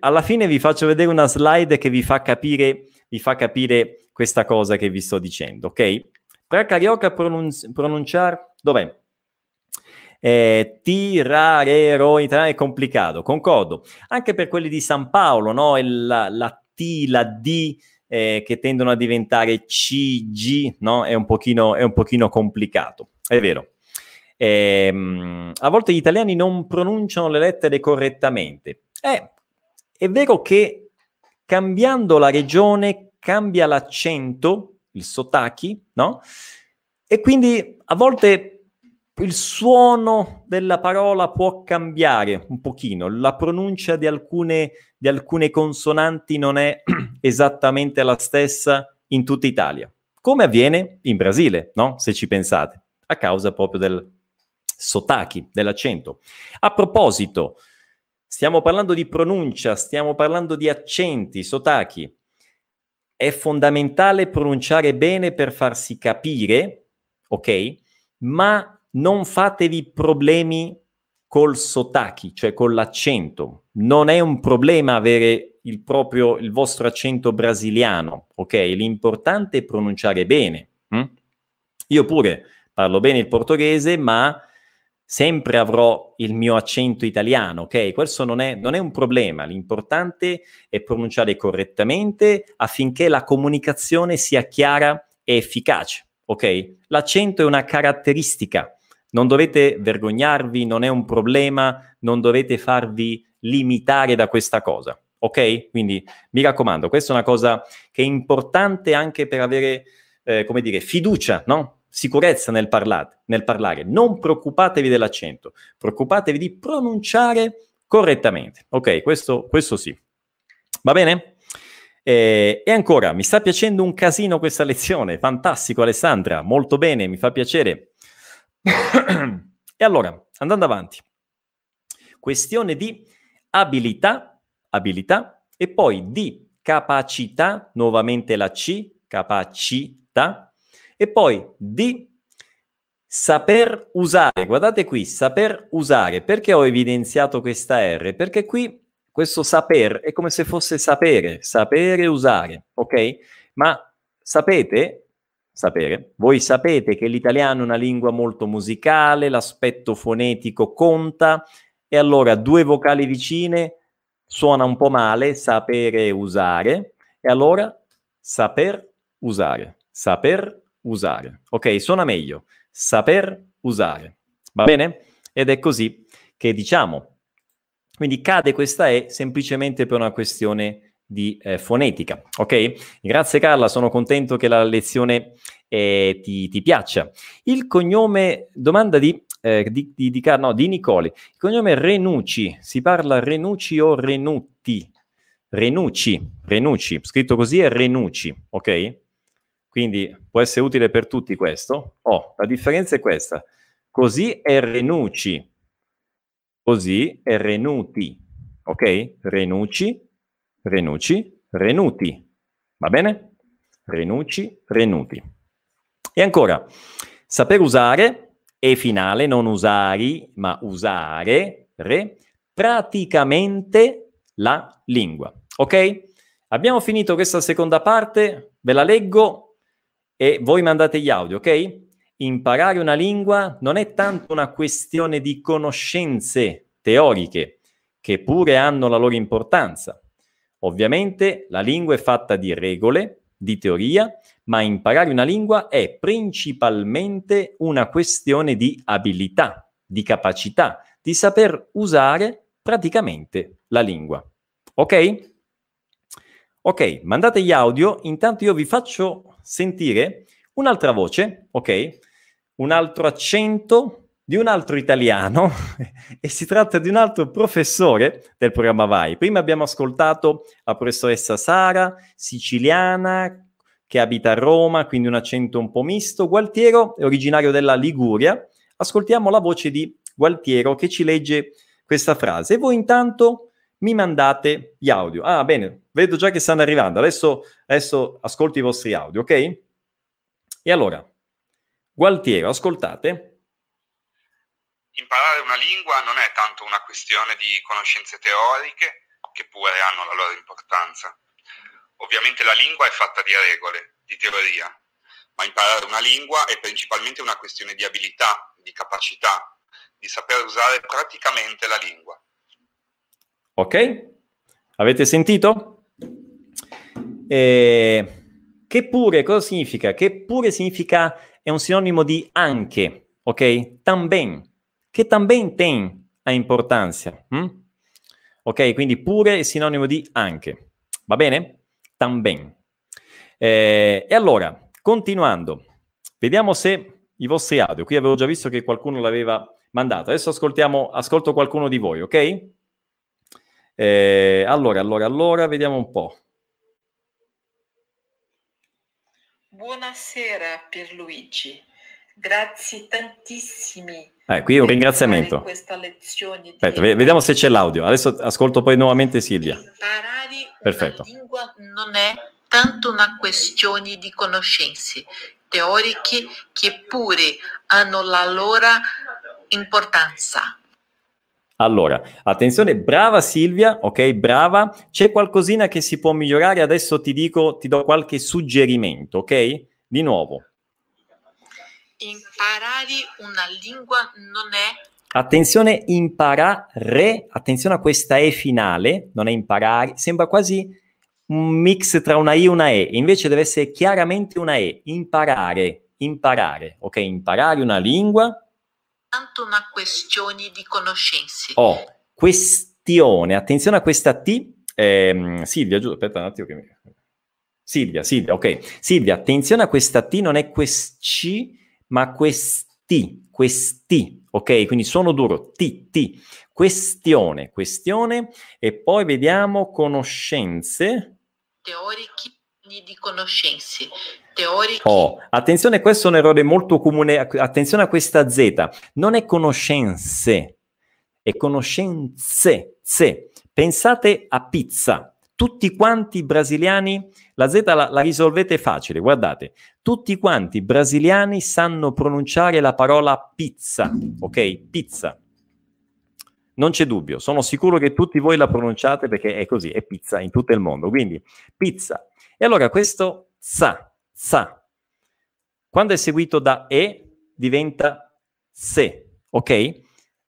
S1: Alla fine vi faccio vedere una slide che vi fa capire, vi fa capire questa cosa che vi sto dicendo, ok? Per carioca pronun- pronunciare, dov'è? Eh, tirarero è complicato, concordo. Anche per quelli di San Paolo, no? La, la T, la D eh, che tendono a diventare C, G, no? È un pochino, è un pochino complicato. È vero. Ehm, a volte gli italiani non pronunciano le lettere correttamente. Eh, è vero che cambiando la regione cambia l'accento, il sotaki, no? E quindi a volte il suono della parola può cambiare un pochino, la pronuncia di alcune, di alcune consonanti non è esattamente la stessa in tutta Italia, come avviene in Brasile, no? Se ci pensate a causa proprio del sotaki, dell'accento. A proposito, stiamo parlando di pronuncia, stiamo parlando di accenti, sotaki. È fondamentale pronunciare bene per farsi capire, ok? Ma non fatevi problemi col sotaki, cioè con l'accento. Non è un problema avere il proprio, il vostro accento brasiliano, ok? L'importante è pronunciare bene. Hm? Io pure parlo bene il portoghese, ma sempre avrò il mio accento italiano, ok? Questo non è, non è, un problema, l'importante è pronunciare correttamente affinché la comunicazione sia chiara e efficace, ok? L'accento è una caratteristica, non dovete vergognarvi, non è un problema, non dovete farvi limitare da questa cosa, ok? Quindi mi raccomando, questa è una cosa che è importante anche per avere, eh, come dire, fiducia, no? Sicurezza nel, parlare, nel parlare. Non preoccupatevi dell'accento, preoccupatevi di pronunciare correttamente. Ok, questo, questo sì. Va bene? Eh, e ancora, mi sta piacendo un casino questa lezione. Fantastico, Alessandra. Molto bene, mi fa piacere. e allora, andando avanti. Questione di abilità, abilità, e poi di capacità, nuovamente la C, capacità, e poi di saper usare. Guardate qui, saper usare. Perché ho evidenziato questa R? Perché qui questo saper è come se fosse sapere, sapere usare, ok? Ma sapete, sapere, voi sapete che l'italiano è una lingua molto musicale, l'aspetto fonetico conta e allora due vocali vicine suona un po' male, sapere usare e allora saper usare, saper usare. Ok, suona meglio. Saper usare. Va bene? Ed è così che diciamo. Quindi cade questa E semplicemente per una questione di eh, fonetica. Ok? Grazie Carla, sono contento che la lezione eh, ti, ti, piaccia. Il cognome, domanda di, eh, di, di, di, no, di Nicoli. Il cognome Renucci, si parla Renucci o Renutti? Renucci, Renucci, scritto così è Renucci, ok? Quindi può essere utile per tutti questo. Oh, la differenza è questa. Così è Renucci. Così è Renuti. Ok? Renucci, Renucci, Renuti. Va bene? Renucci, Renuti. E ancora, saper usare e finale, non usari, ma usare, re, praticamente la lingua. Ok? Abbiamo finito questa seconda parte, ve la leggo e voi mandate gli audio, ok? Imparare una lingua non è tanto una questione di conoscenze teoriche, che pure hanno la loro importanza. Ovviamente la lingua è fatta di regole, di teoria, ma imparare una lingua è principalmente una questione di abilità, di capacità, di saper usare praticamente la lingua. Ok? Ok, mandate gli audio, intanto io vi faccio sentire un'altra voce, ok? Un altro accento di un altro italiano e si tratta di un altro professore del programma Vai. Prima abbiamo ascoltato la professoressa Sara, siciliana, che abita a Roma, quindi un accento un po' misto. Gualtiero è originario della Liguria. Ascoltiamo la voce di Gualtiero che ci legge questa frase. E voi intanto mi mandate gli audio. Ah, bene, vedo già che stanno arrivando. Adesso, adesso ascolto i vostri audio, ok? E allora, Gualtiero, ascoltate.
S6: Imparare una lingua non è tanto una questione di conoscenze teoriche, che pure hanno la loro importanza. Ovviamente la lingua è fatta di regole, di teoria, ma imparare una lingua è principalmente una questione di abilità, di capacità, di saper usare praticamente la lingua.
S1: Ok? Avete sentito? Eh, che pure, cosa significa? Che pure significa, è un sinonimo di anche, ok? Tamben che también ten ha importanza. Hm? Ok, quindi pure è sinonimo di anche. Va bene? Tamben. Eh, e allora, continuando, vediamo se i vostri audio, qui avevo già visto che qualcuno l'aveva mandato, adesso ascoltiamo, ascolto qualcuno di voi, ok? Eh, allora, allora, allora, vediamo un po'.
S4: Buonasera Pierluigi, grazie tantissimi
S1: eh, qui un ringraziamento. Aspetta, vediamo se c'è l'audio. Adesso ascolto poi nuovamente Silvia.
S5: Imparare Perfetto. una lingua non è tanto una questione di conoscenze teoriche che pure hanno la loro importanza.
S1: Allora, attenzione, brava Silvia, ok, brava. C'è qualcosina che si può migliorare? Adesso ti dico, ti do qualche suggerimento, ok? Di nuovo.
S5: Imparare una lingua non è...
S1: Attenzione, imparare, attenzione a questa E finale, non è imparare, sembra quasi un mix tra una I e una E, invece deve essere chiaramente una E, imparare, imparare, ok? Imparare una lingua.
S5: Tanto una questione di conoscenze.
S1: Oh, questione, attenzione a questa T, eh, Silvia, giusto, aspetta un attimo che mi... Silvia, Silvia, ok. Silvia, attenzione a questa T, non è quest ma questi, questi, ok? Quindi sono duro, T, T, questione, questione, e poi vediamo conoscenze.
S5: Teoriche di conoscenze. Teoriche.
S1: Oh, attenzione, questo è un errore molto comune, attenzione a questa Z, non è conoscenze, è conoscenze, se. Pensate a pizza, tutti quanti brasiliani, la Z la, la, risolvete facile, guardate, tutti quanti brasiliani sanno pronunciare la parola pizza, ok? Pizza. Non c'è dubbio, sono sicuro che tutti voi la pronunciate perché è così, è pizza in tutto il mondo, quindi pizza. E allora questo sa, sa, quando è seguito da e diventa se, ok?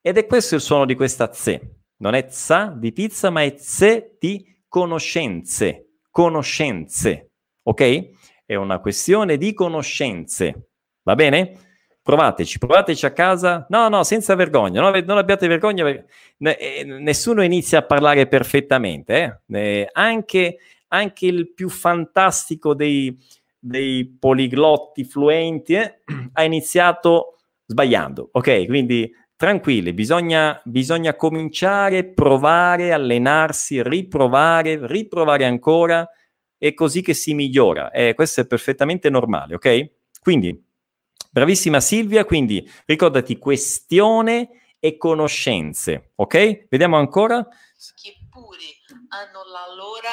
S1: Ed è questo il suono di questa se. Non è sa di pizza, ma è se di conoscenze, conoscenze, ok? È una questione di conoscenze, va bene? Provateci, provateci a casa. No, no, senza vergogna, non, non abbiate vergogna, eh, nessuno inizia a parlare perfettamente, eh? Eh, anche, anche, il più fantastico dei, dei poliglotti fluenti eh, ha iniziato sbagliando, ok? Quindi tranquilli, bisogna, bisogna cominciare, provare, allenarsi, riprovare, riprovare ancora, è così che si migliora. Eh, questo è perfettamente normale, ok? Quindi, bravissima Silvia, quindi ricordati questione e conoscenze, ok? Vediamo ancora.
S5: Che pure hanno la loro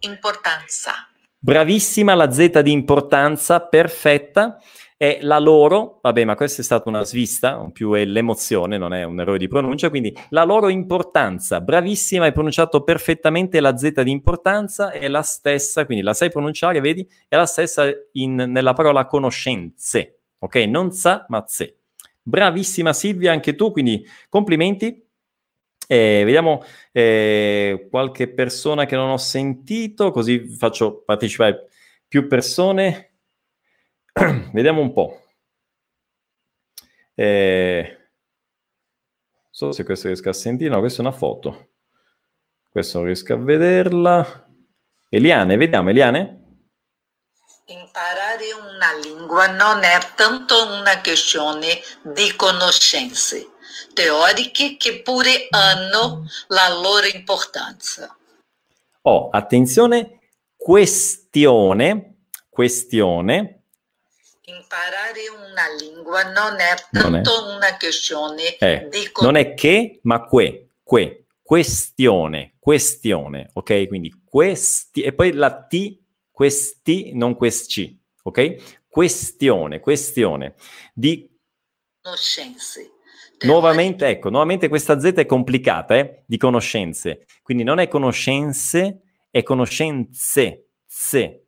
S5: importanza.
S1: Bravissima la Z di importanza, perfetta. è la loro, vabbè, ma questa è stata una svista, più è l'emozione, non è un errore di pronuncia, quindi la loro importanza, bravissima, hai pronunciato perfettamente la Z di importanza, è la stessa, quindi la sai pronunciare, vedi, è la stessa in, nella parola conoscenze, ok? Non sa, ma ze. Bravissima Silvia, anche tu, quindi complimenti. Eh, vediamo eh, qualche persona che non ho sentito, così faccio partecipare più persone. Vediamo un po'. Eh, non so se questo riesco a sentire. No, questa è una foto. Questo non riesco a vederla. Eliane, vediamo, Eliane?
S5: Imparare una lingua non è tanto una questione di conoscenze teoriche che pure hanno la loro importanza.
S1: Oh, attenzione, questione, questione
S5: Imparare una lingua non è tanto non è. una questione
S1: eh, di... Non è che, ma que, que, questione, questione, ok? Quindi questi, e poi la T, questi, non questi, ok? Questione, questione di...
S5: Conoscenze.
S1: Nuovamente, ecco, nuovamente questa Z è complicata, eh? Di conoscenze. Quindi non è conoscenze, è conoscenze, se.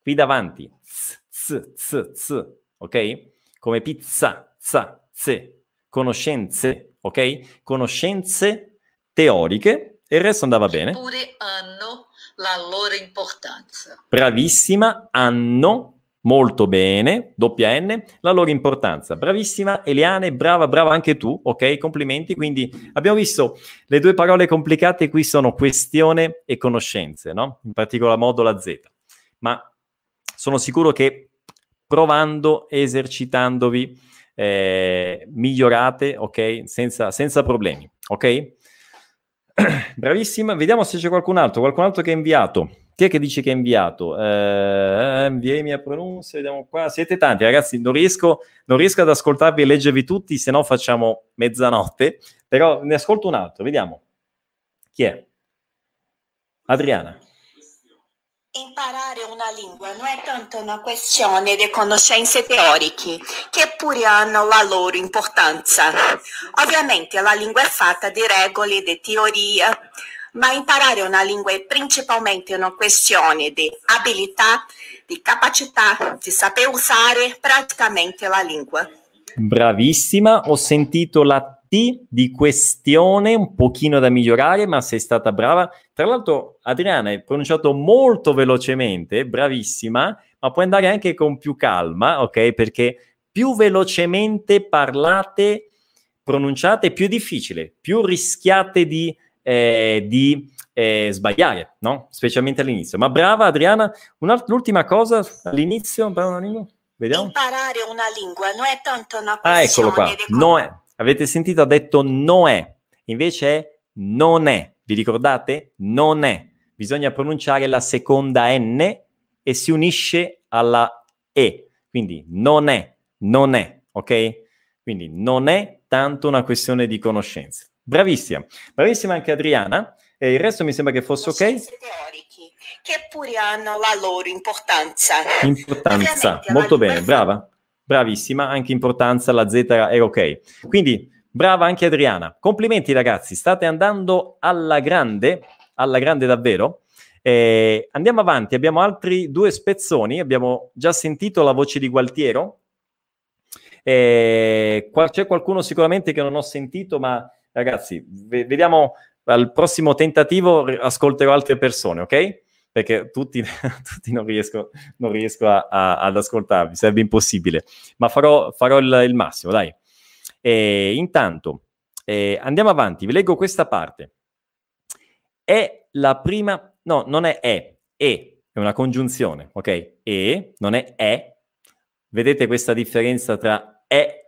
S1: Qui davanti, z, z, z, ok? Come pizza, za, ze, conoscenze, ok? Conoscenze teoriche e il resto andava bene.
S5: Pure hanno la loro importanza.
S1: Bravissima, hanno molto bene, doppia N, la loro importanza. Bravissima Eliane, brava, brava anche tu, ok? Complimenti. Quindi abbiamo visto le due parole complicate qui sono questione e conoscenze, no? In particolar modo la Z. Ma sono sicuro che provando, esercitandovi, eh, migliorate, ok? Senza, senza problemi, ok? Bravissima, vediamo se c'è qualcun altro, qualcun altro che ha inviato. Chi è che dice che ha inviato? Eh, inviami a pronuncia, vediamo qua. Siete tanti, ragazzi, non riesco, non riesco ad ascoltarvi e leggervi tutti, se no facciamo mezzanotte. Però ne ascolto un altro, vediamo. Chi è? Adriana.
S2: Imparare una lingua non è tanto una questione di conoscenze teoriche, che pure hanno la loro importanza. Ovviamente la lingua è fatta di regole, di teoria, ma imparare una lingua è principalmente una questione di abilità, di capacità, di saper usare praticamente la lingua.
S1: Bravissima, ho sentito la di questione un pochino da migliorare, ma sei stata brava. Tra l'altro, Adriana, hai pronunciato molto velocemente, bravissima, ma puoi andare anche con più calma, ok? Perché più velocemente parlate, pronunciate, più difficile, più rischiate di, eh, di eh, sbagliare, no? Specialmente all'inizio. Ma brava Adriana, l'ultima cosa all'inizio,
S2: Vediamo. Imparare una lingua non è tanto una
S1: questione ah, eccolo qua. No è Avete sentito? Ha detto Noè, invece è non è. Vi ricordate? Non è. Bisogna pronunciare la seconda N e si unisce alla E. Quindi non è, non è, ok? Quindi non è tanto una questione di conoscenza. Bravissima. Bravissima anche Adriana. E il resto mi sembra che fosse ok.
S2: Teorici, che pure hanno la loro importanza.
S1: Importanza, molto bene, brava bravissima, anche importanza, la Z è ok. Quindi, brava anche Adriana. Complimenti ragazzi, state andando alla grande, alla grande davvero. Eh, andiamo avanti, abbiamo altri due spezzoni, abbiamo già sentito la voce di Gualtiero. Eh, c'è qualcuno sicuramente che non ho sentito, ma ragazzi, v- vediamo al prossimo tentativo, ascolterò altre persone, ok? Perché tutti, tutti non riesco, non riesco a, a, ad ascoltarvi, sarebbe impossibile, ma farò, farò il, il, massimo, dai. E intanto, eh, andiamo avanti, vi leggo questa parte. È la prima, no, non è è, è, è una congiunzione, ok? E, non è è. Vedete questa differenza tra è,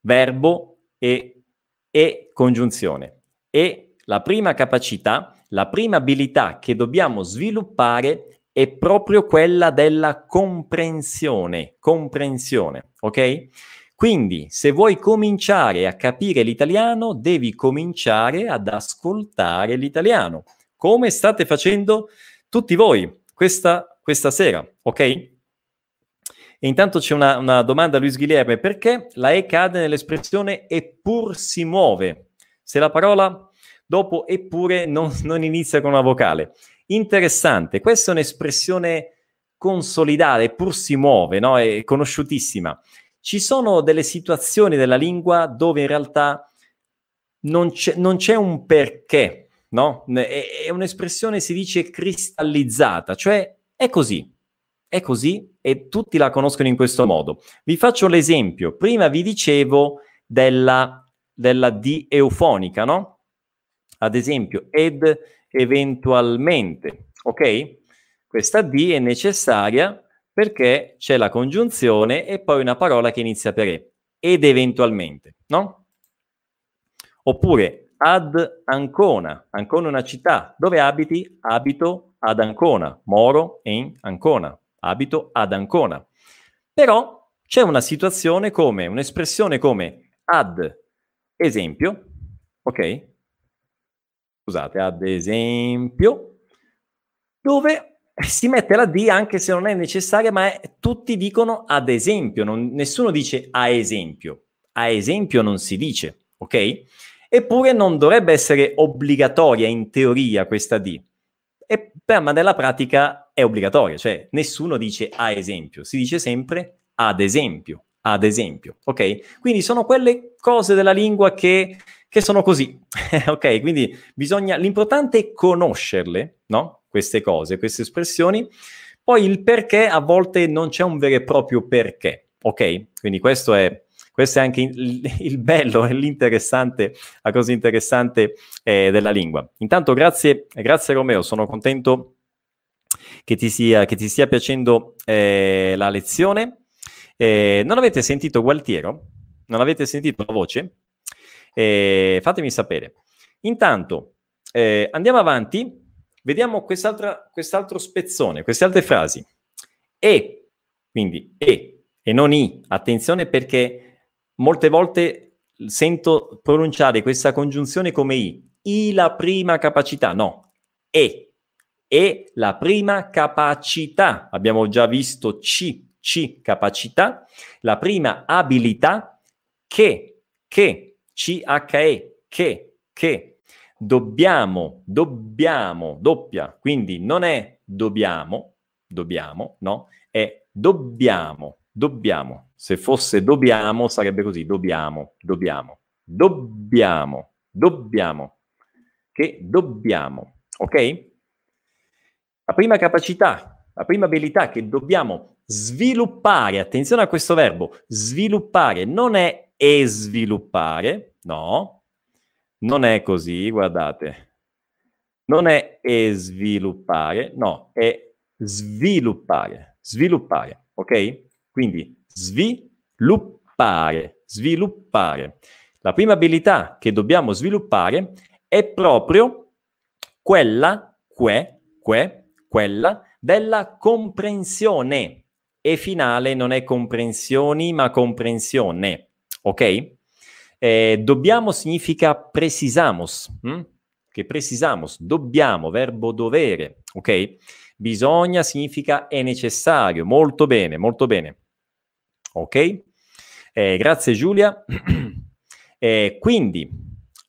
S1: verbo, e, e congiunzione. E la prima capacità la prima abilità che dobbiamo sviluppare è proprio quella della comprensione, comprensione, ok? Quindi, se vuoi cominciare a capire l'italiano, devi cominciare ad ascoltare l'italiano, come state facendo tutti voi questa, questa sera, ok? E intanto c'è una, una domanda a Luis Guilherme, perché la E cade nell'espressione eppur si muove? Se la parola dopo eppure non, non inizia con una vocale. Interessante, questa è un'espressione consolidata, eppur si muove, no? è conosciutissima. Ci sono delle situazioni della lingua dove in realtà non c'è, non c'è un perché, no? È, è un'espressione, si dice, cristallizzata, cioè è così, è così e tutti la conoscono in questo modo. Vi faccio l'esempio. Prima vi dicevo della, della D eufonica, no? Ad esempio, ed eventualmente, ok? Questa D è necessaria perché c'è la congiunzione e poi una parola che inizia per E, ed eventualmente, no? Oppure ad Ancona, Ancona è una città, dove abiti? Abito ad Ancona, moro in Ancona abito ad Ancona. Però c'è una situazione come, un'espressione come ad esempio, ok? Scusate, ad esempio, dove si mette la D anche se non è necessaria, ma è, tutti dicono ad esempio, non, nessuno dice a esempio. A esempio non si dice, ok? Eppure non dovrebbe essere obbligatoria in teoria questa D. E, ma nella pratica è obbligatoria, cioè nessuno dice a esempio, si dice sempre ad esempio, ad esempio, ok? Quindi sono quelle cose della lingua che, che sono così, ok? Quindi bisogna, l'importante è conoscerle, no? Queste cose, queste espressioni. Poi il perché a volte non c'è un vero e proprio perché, ok? Quindi questo è questo è anche il, il bello e l'interessante, la cosa interessante eh, della lingua. Intanto grazie, grazie Romeo, sono contento che ti sia, che ti stia piacendo eh, la lezione. Eh, non avete sentito Gualtiero? Non avete sentito la voce? Eh, fatemi sapere. Intanto eh, andiamo avanti, vediamo quest'altro spezzone, queste altre frasi. E, quindi e, e non i. Attenzione perché molte volte sento pronunciare questa congiunzione come i. I la prima capacità, no, e. E la prima capacità. Abbiamo già visto C, C capacità. La prima abilità che, che, C-H-E, che, che. Dobbiamo, dobbiamo, doppia. Quindi non è dobbiamo, dobbiamo, no, è dobbiamo, dobbiamo. Se fosse dobbiamo, sarebbe così, dobbiamo, dobbiamo, dobbiamo, dobbiamo, che dobbiamo, ok? La prima capacità, la prima abilità che dobbiamo sviluppare, attenzione a questo verbo, sviluppare, non è e sviluppare, no, non è così, guardate, non è e sviluppare, no, è sviluppare, sviluppare, ok? Quindi sviluppare, sviluppare. La prima abilità che dobbiamo sviluppare è proprio quella, que, que, quella della comprensione. E finale non è comprensioni, ma comprensione. Ok? Eh, dobbiamo significa precisamos, hm? che precisamos, dobbiamo, verbo dovere, ok? Bisogna significa è necessario, molto bene, molto bene. Ok? Eh, grazie Giulia. eh, quindi,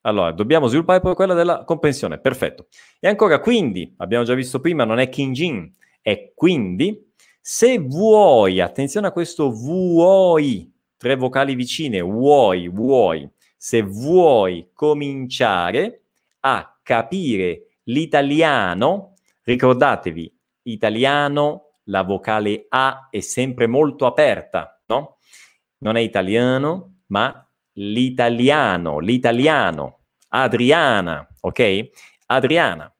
S1: allora, dobbiamo sviluppare poi quella della comprensione, perfetto. E ancora, quindi, abbiamo già visto prima, non è Kinjin, è quindi, se vuoi, attenzione a questo vuoi, tre vocali vicine, vuoi, vuoi, se vuoi cominciare a capire l'italiano, ricordatevi, italiano, la vocale A è sempre molto aperta, no? Non è italiano, ma l'italiano, l'italiano, Adriana, ok? Adriana.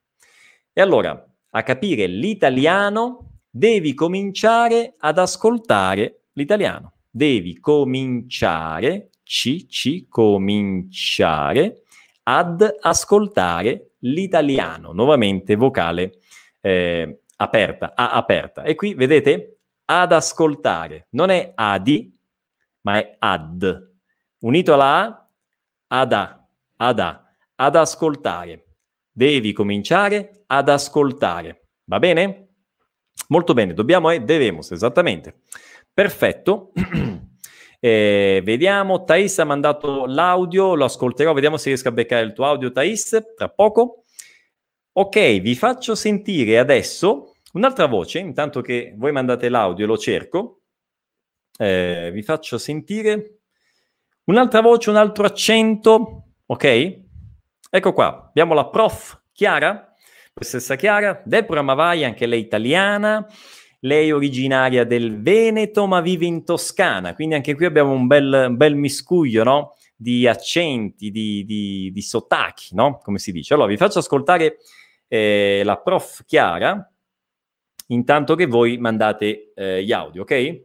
S1: E allora, a capire l'italiano, devi cominciare ad ascoltare l'italiano. Devi cominciare, ci, ci, cominciare ad ascoltare l'italiano. Nuovamente vocale eh, aperta, A aperta. E qui vedete ad ascoltare. Non è adi, ma è ad. Unito alla A, ad a, ad a, ad ascoltare. Devi cominciare ad ascoltare. Va bene? Molto bene, dobbiamo e devemos, esattamente. Perfetto. eh, vediamo, Thais ha mandato l'audio, lo ascolterò, vediamo se riesco a beccare il tuo audio, Thais, tra poco. Ok, vi faccio sentire adesso un'altra voce, intanto che voi mandate l'audio, lo cerco. Eh, vi faccio sentire un'altra voce, un altro accento, ok? Ecco qua, abbiamo la prof Chiara, professoressa Chiara, Deborah Mavai, anche lei italiana, lei è originaria del Veneto ma vive in Toscana, quindi anche qui abbiamo un bel, un bel miscuglio, no? Di accenti, di, di, di sottacchi, no? Come si dice. Allora, vi faccio ascoltare eh, la prof Chiara, intanto che voi mandate eh, gli audio, ok? E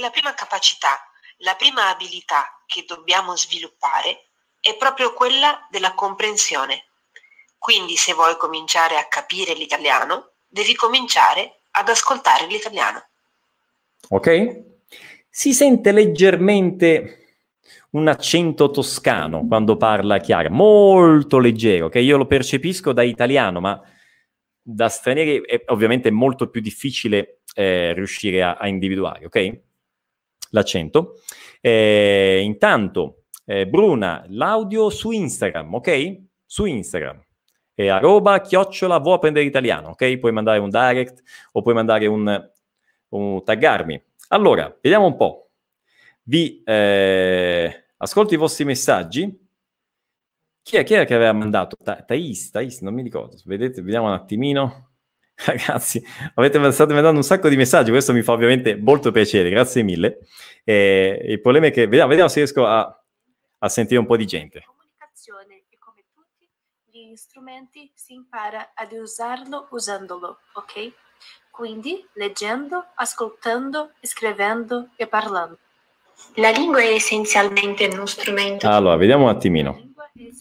S7: la prima capacità, la prima abilità che dobbiamo sviluppare è proprio quella della comprensione. Quindi se vuoi cominciare a capire l'italiano, devi cominciare ad ascoltare l'italiano.
S1: Ok? Si sente leggermente un accento toscano quando parla Chiara, molto leggero, che io lo percepisco da italiano, ma da stranieri è ovviamente molto più difficile eh, riuscire a, a, individuare, ok? L'accento. Eh, intanto, eh, Bruna, l'audio su Instagram, ok? Su Instagram. E arroba chiocciola vuoi apprendere italiano, ok? Puoi mandare un direct o puoi mandare un, un taggarmi. Allora, vediamo un po'. Vi eh, ascolto i vostri messaggi. Chi è, chi è che aveva mandato? Ta- Thais, Thais, non mi ricordo. Vedete, vediamo un attimino. Ragazzi, avete, state mandando un sacco di messaggi, questo mi fa ovviamente molto piacere, grazie mille. Eh, il problema è che, vediamo, vediamo se riesco a, a sentire un po' di gente.
S8: Comunicazione gli strumenti si impara ad usarlo usandolo, ok? Quindi leggendo, ascoltando, scrivendo e parlando.
S2: La lingua è essenzialmente uno strumento.
S1: Allora, vediamo un attimino.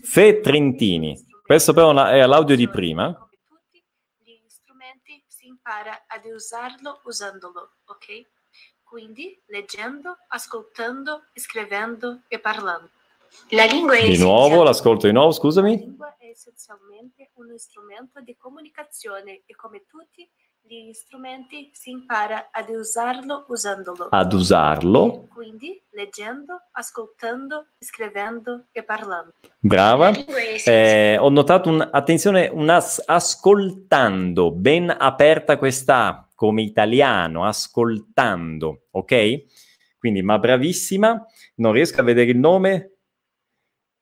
S1: Fe Trentini. Questo però è l'audio di prima.
S8: Tutti gli strumenti si impara ad usarlo usandolo, ok? Quindi leggendo, ascoltando, scrivendo e parlando.
S2: La lingua è
S1: Di nuovo, l'ascolto di nuovo, scusami.
S8: La lingua è essenzialmente uno strumento di comunicazione e come tutti gli strumenti si impara ad usarlo usandolo.
S1: Ad usarlo.
S8: Quindi leggendo, ascoltando, scrivendo e parlando.
S1: Brava. Eh, ho notato un, attenzione, un as, ascoltando, ben aperta questa come italiano, ascoltando, ok? Quindi, ma bravissima. Non riesco a vedere il nome.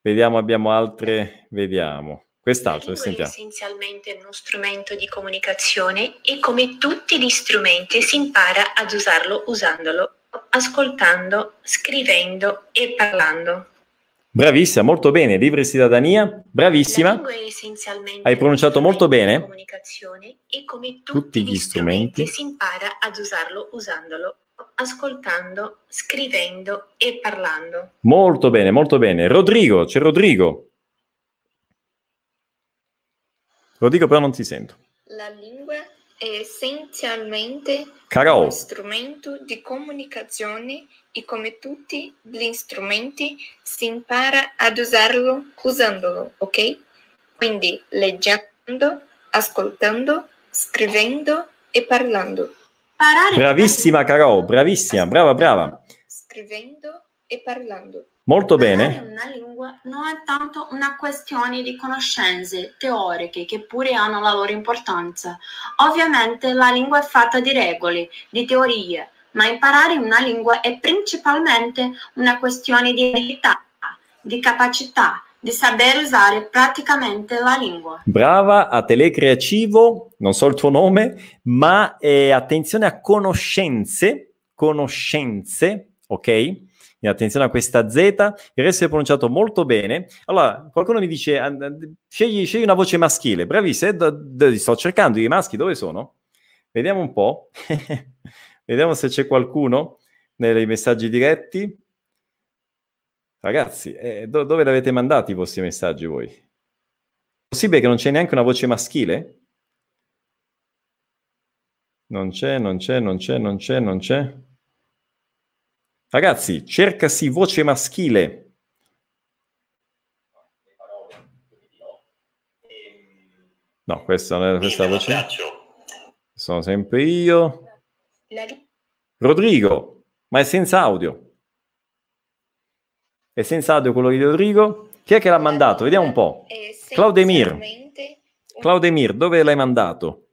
S1: Vediamo, abbiamo altre, vediamo. Quest'altro,
S2: sentiamo. è essenzialmente uno strumento di comunicazione e come tutti gli strumenti si impara ad usarlo usandolo, ascoltando, scrivendo e parlando.
S1: Bravissima, molto bene. Libri cittadania, bravissima. Hai pronunciato molto bene.
S2: Comunicazione e come tutti, tutti gli strumenti si impara ad usarlo usandolo, ascoltando, scrivendo e parlando.
S1: Molto bene, molto bene. Rodrigo, c'è Rodrigo. Lo dico però non ti sento.
S9: La lingua è essenzialmente
S1: Caro.
S9: uno strumento di comunicazione e come tutti gli strumenti si impara ad usarlo usandolo, ok? Quindi leggendo, ascoltando, scrivendo e parlando.
S1: Parare bravissima Caro, bravissima, brava, brava.
S9: Scrivendo e parlando.
S1: Molto bene.
S10: Una lingua non è tanto una questione di conoscenze teoriche che pure hanno la loro importanza. Ovviamente la lingua è fatta di regole, di teorie, ma imparare una lingua è principalmente una questione di abilità, di capacità, di saper usare praticamente la lingua.
S1: Brava, a Telecreativo, non so il tuo nome, ma eh, attenzione a conoscenze, conoscenze, ok? attenzione a questa Z, il resto è pronunciato molto bene. Allora, qualcuno mi dice, scegli, scegli una voce maschile, bravissima, eh, sto cercando i maschi, dove sono? Vediamo un po', vediamo se c'è qualcuno nei messaggi diretti. Ragazzi, eh, do- dove l'avete mandati i vostri messaggi voi? È possibile che non c'è neanche una voce maschile? Non c'è, non c'è, non c'è, non c'è, non c'è. Ragazzi, cercasi voce maschile. No, questa non è questa voce. Sono sempre io. Rodrigo, ma è senza audio. È senza audio quello di Rodrigo. Chi è che l'ha mandato? Vediamo un po'. Claudemir. Claudemir, dove l'hai mandato?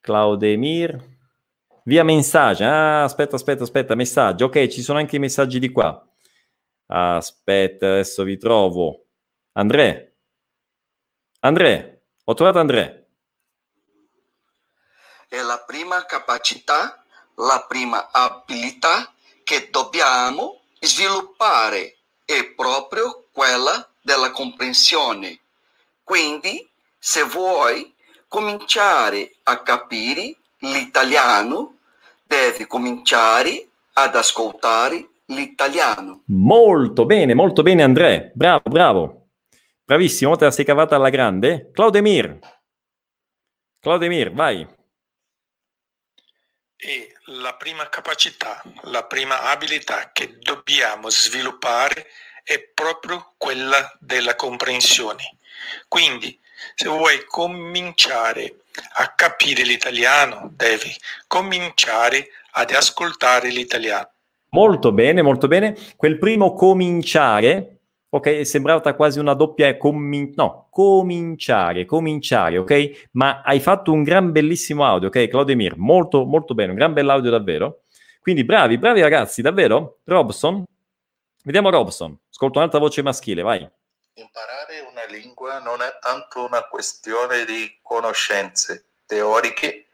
S1: Claudemir. Via messaggio. Ah, aspetta, aspetta, aspetta, messaggio. Ok, ci sono anche i messaggi di qua. Aspetta, adesso vi trovo. Andrea. Andrea, ho trovato Andrea.
S11: È la prima capacità, la prima abilità che dobbiamo sviluppare, è proprio quella della comprensione. Quindi, se vuoi cominciare a capire l'italiano, devi cominciare ad ascoltare l'italiano.
S1: Molto bene, molto bene Andrea, bravo, bravo. Bravissimo, te la sei cavata alla grande. Claudemir. Claudemir, vai.
S12: E la prima capacità, la prima abilità che dobbiamo sviluppare è proprio quella della comprensione. Quindi, se vuoi cominciare a capire l'italiano, devi cominciare ad ascoltare l'italiano.
S1: Molto bene, molto bene. Quel primo cominciare, ok, è sembrata quasi una doppia, comin- no, cominciare, cominciare, ok? Ma hai fatto un gran bellissimo audio, ok, Claudemir? Molto, molto bene, un gran bell'audio davvero. Quindi bravi, bravi ragazzi, davvero? Robson? Vediamo Robson. Ascolto un'altra voce maschile, vai.
S13: Imparare una lingua non è tanto una questione di conoscenze teoriche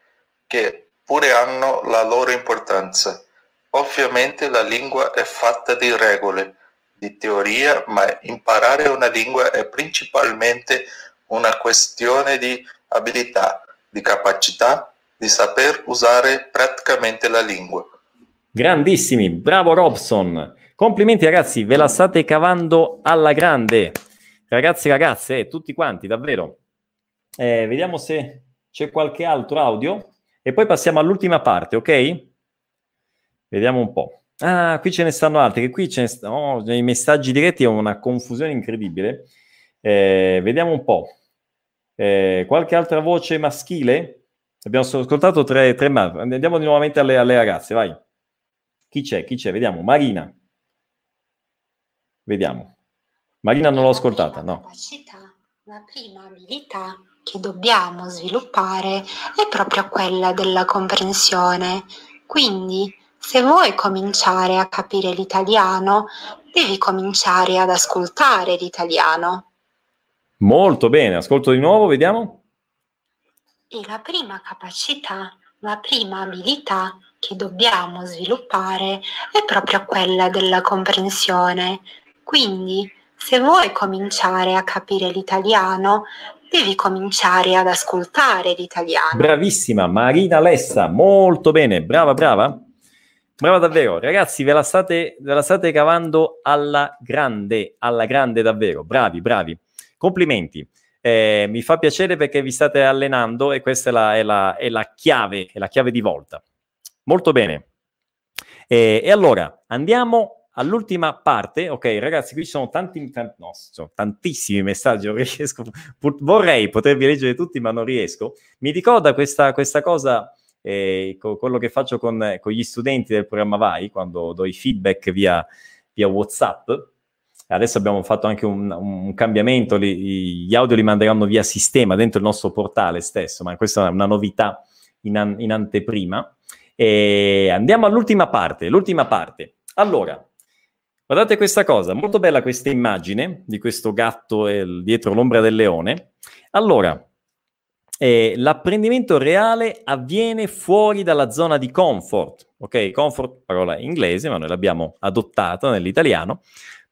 S13: che pure hanno la loro importanza. Ovviamente la lingua è fatta di regole, di teoria, ma imparare una lingua è principalmente una questione di abilità, di capacità, di saper usare praticamente la lingua.
S1: Grandissimi, bravo Robson. Complimenti ragazzi, ve la state cavando alla grande. Ragazzi ragazze, eh, tutti quanti, davvero. Eh, vediamo se c'è qualche altro audio e poi passiamo all'ultima parte, ok? Vediamo un po'. Ah, qui ce ne stanno altri, qui ce ne stanno, oh, nei messaggi diretti è una confusione incredibile. Eh, vediamo un po'. Eh, qualche altra voce maschile? Abbiamo ascoltato tre, tre ma andiamo nuovamente alle, alle ragazze, vai. Chi c'è? Chi c'è? Vediamo. Marina. Vediamo. Marina non l'ho ascoltata, no.
S14: Capacità, la prima abilità che dobbiamo sviluppare è proprio quella della comprensione. Quindi, se vuoi cominciare a capire l'italiano, devi cominciare ad ascoltare l'italiano.
S1: Molto bene, ascolto di nuovo, vediamo.
S14: E la prima capacità, la prima abilità che dobbiamo sviluppare è proprio quella della comprensione. Quindi, se vuoi cominciare a capire l'italiano, devi cominciare ad ascoltare l'italiano.
S1: Bravissima, Marina Lessa, molto bene, brava, brava. Brava davvero, ragazzi, ve la state, ve la state cavando alla grande, alla grande davvero, bravi, bravi. Complimenti. Eh, mi fa piacere perché vi state allenando e questa è la, è la, è la chiave, è la chiave di volta. Molto bene. Eh, e allora, andiamo all'ultima parte, ok ragazzi, qui ci sono tanti, tanti no, sono tantissimi messaggi, riesco, vorrei potervi leggere tutti, ma non riesco. Mi ricorda questa, questa cosa, eh, co- quello che faccio con, con, gli studenti del programma Vai, quando do i feedback via, via WhatsApp. Adesso abbiamo fatto anche un, un cambiamento, li, gli audio li manderanno via sistema dentro il nostro portale stesso, ma questa è una novità in, an- in anteprima. E andiamo all'ultima parte, l'ultima parte. Allora, Guardate questa cosa, molto bella questa immagine di questo gatto eh, dietro l'ombra del leone. Allora, eh, l'apprendimento reale avviene fuori dalla zona di comfort. Ok, comfort, parola inglese, ma noi l'abbiamo adottata nell'italiano.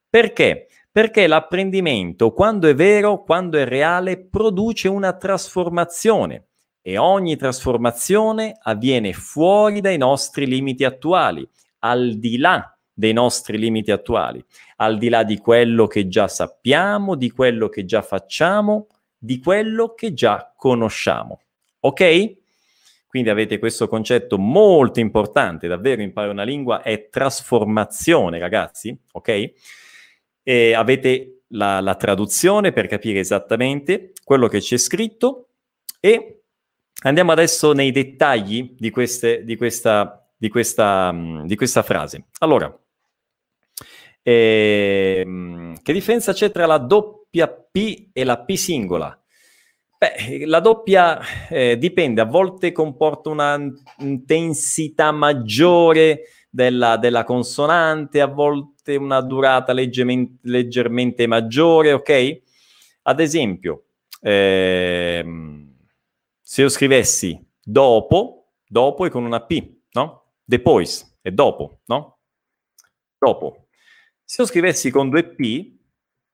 S1: Perché? Perché l'apprendimento, quando è vero, quando è reale, produce una trasformazione e ogni trasformazione avviene fuori dai nostri limiti attuali, al di là dei nostri limiti attuali, al di là di quello che già sappiamo, di quello che già facciamo, di quello che già conosciamo. Ok? Quindi avete questo concetto molto importante, davvero imparare una lingua è trasformazione, ragazzi, ok? E avete la, la traduzione per capire esattamente quello che c'è scritto e andiamo adesso nei dettagli di, queste, di questa di questa, di questa frase. Allora, eh, che differenza c'è tra la doppia P e la P singola? Beh, la doppia eh, dipende, a volte comporta una intensità maggiore della, della consonante, a volte una durata leggermente, leggermente maggiore, ok? Ad esempio, ehm, se io scrivessi dopo, dopo è con una P, no? Depois è dopo, no? Dopo. Se io scrivessi con due P,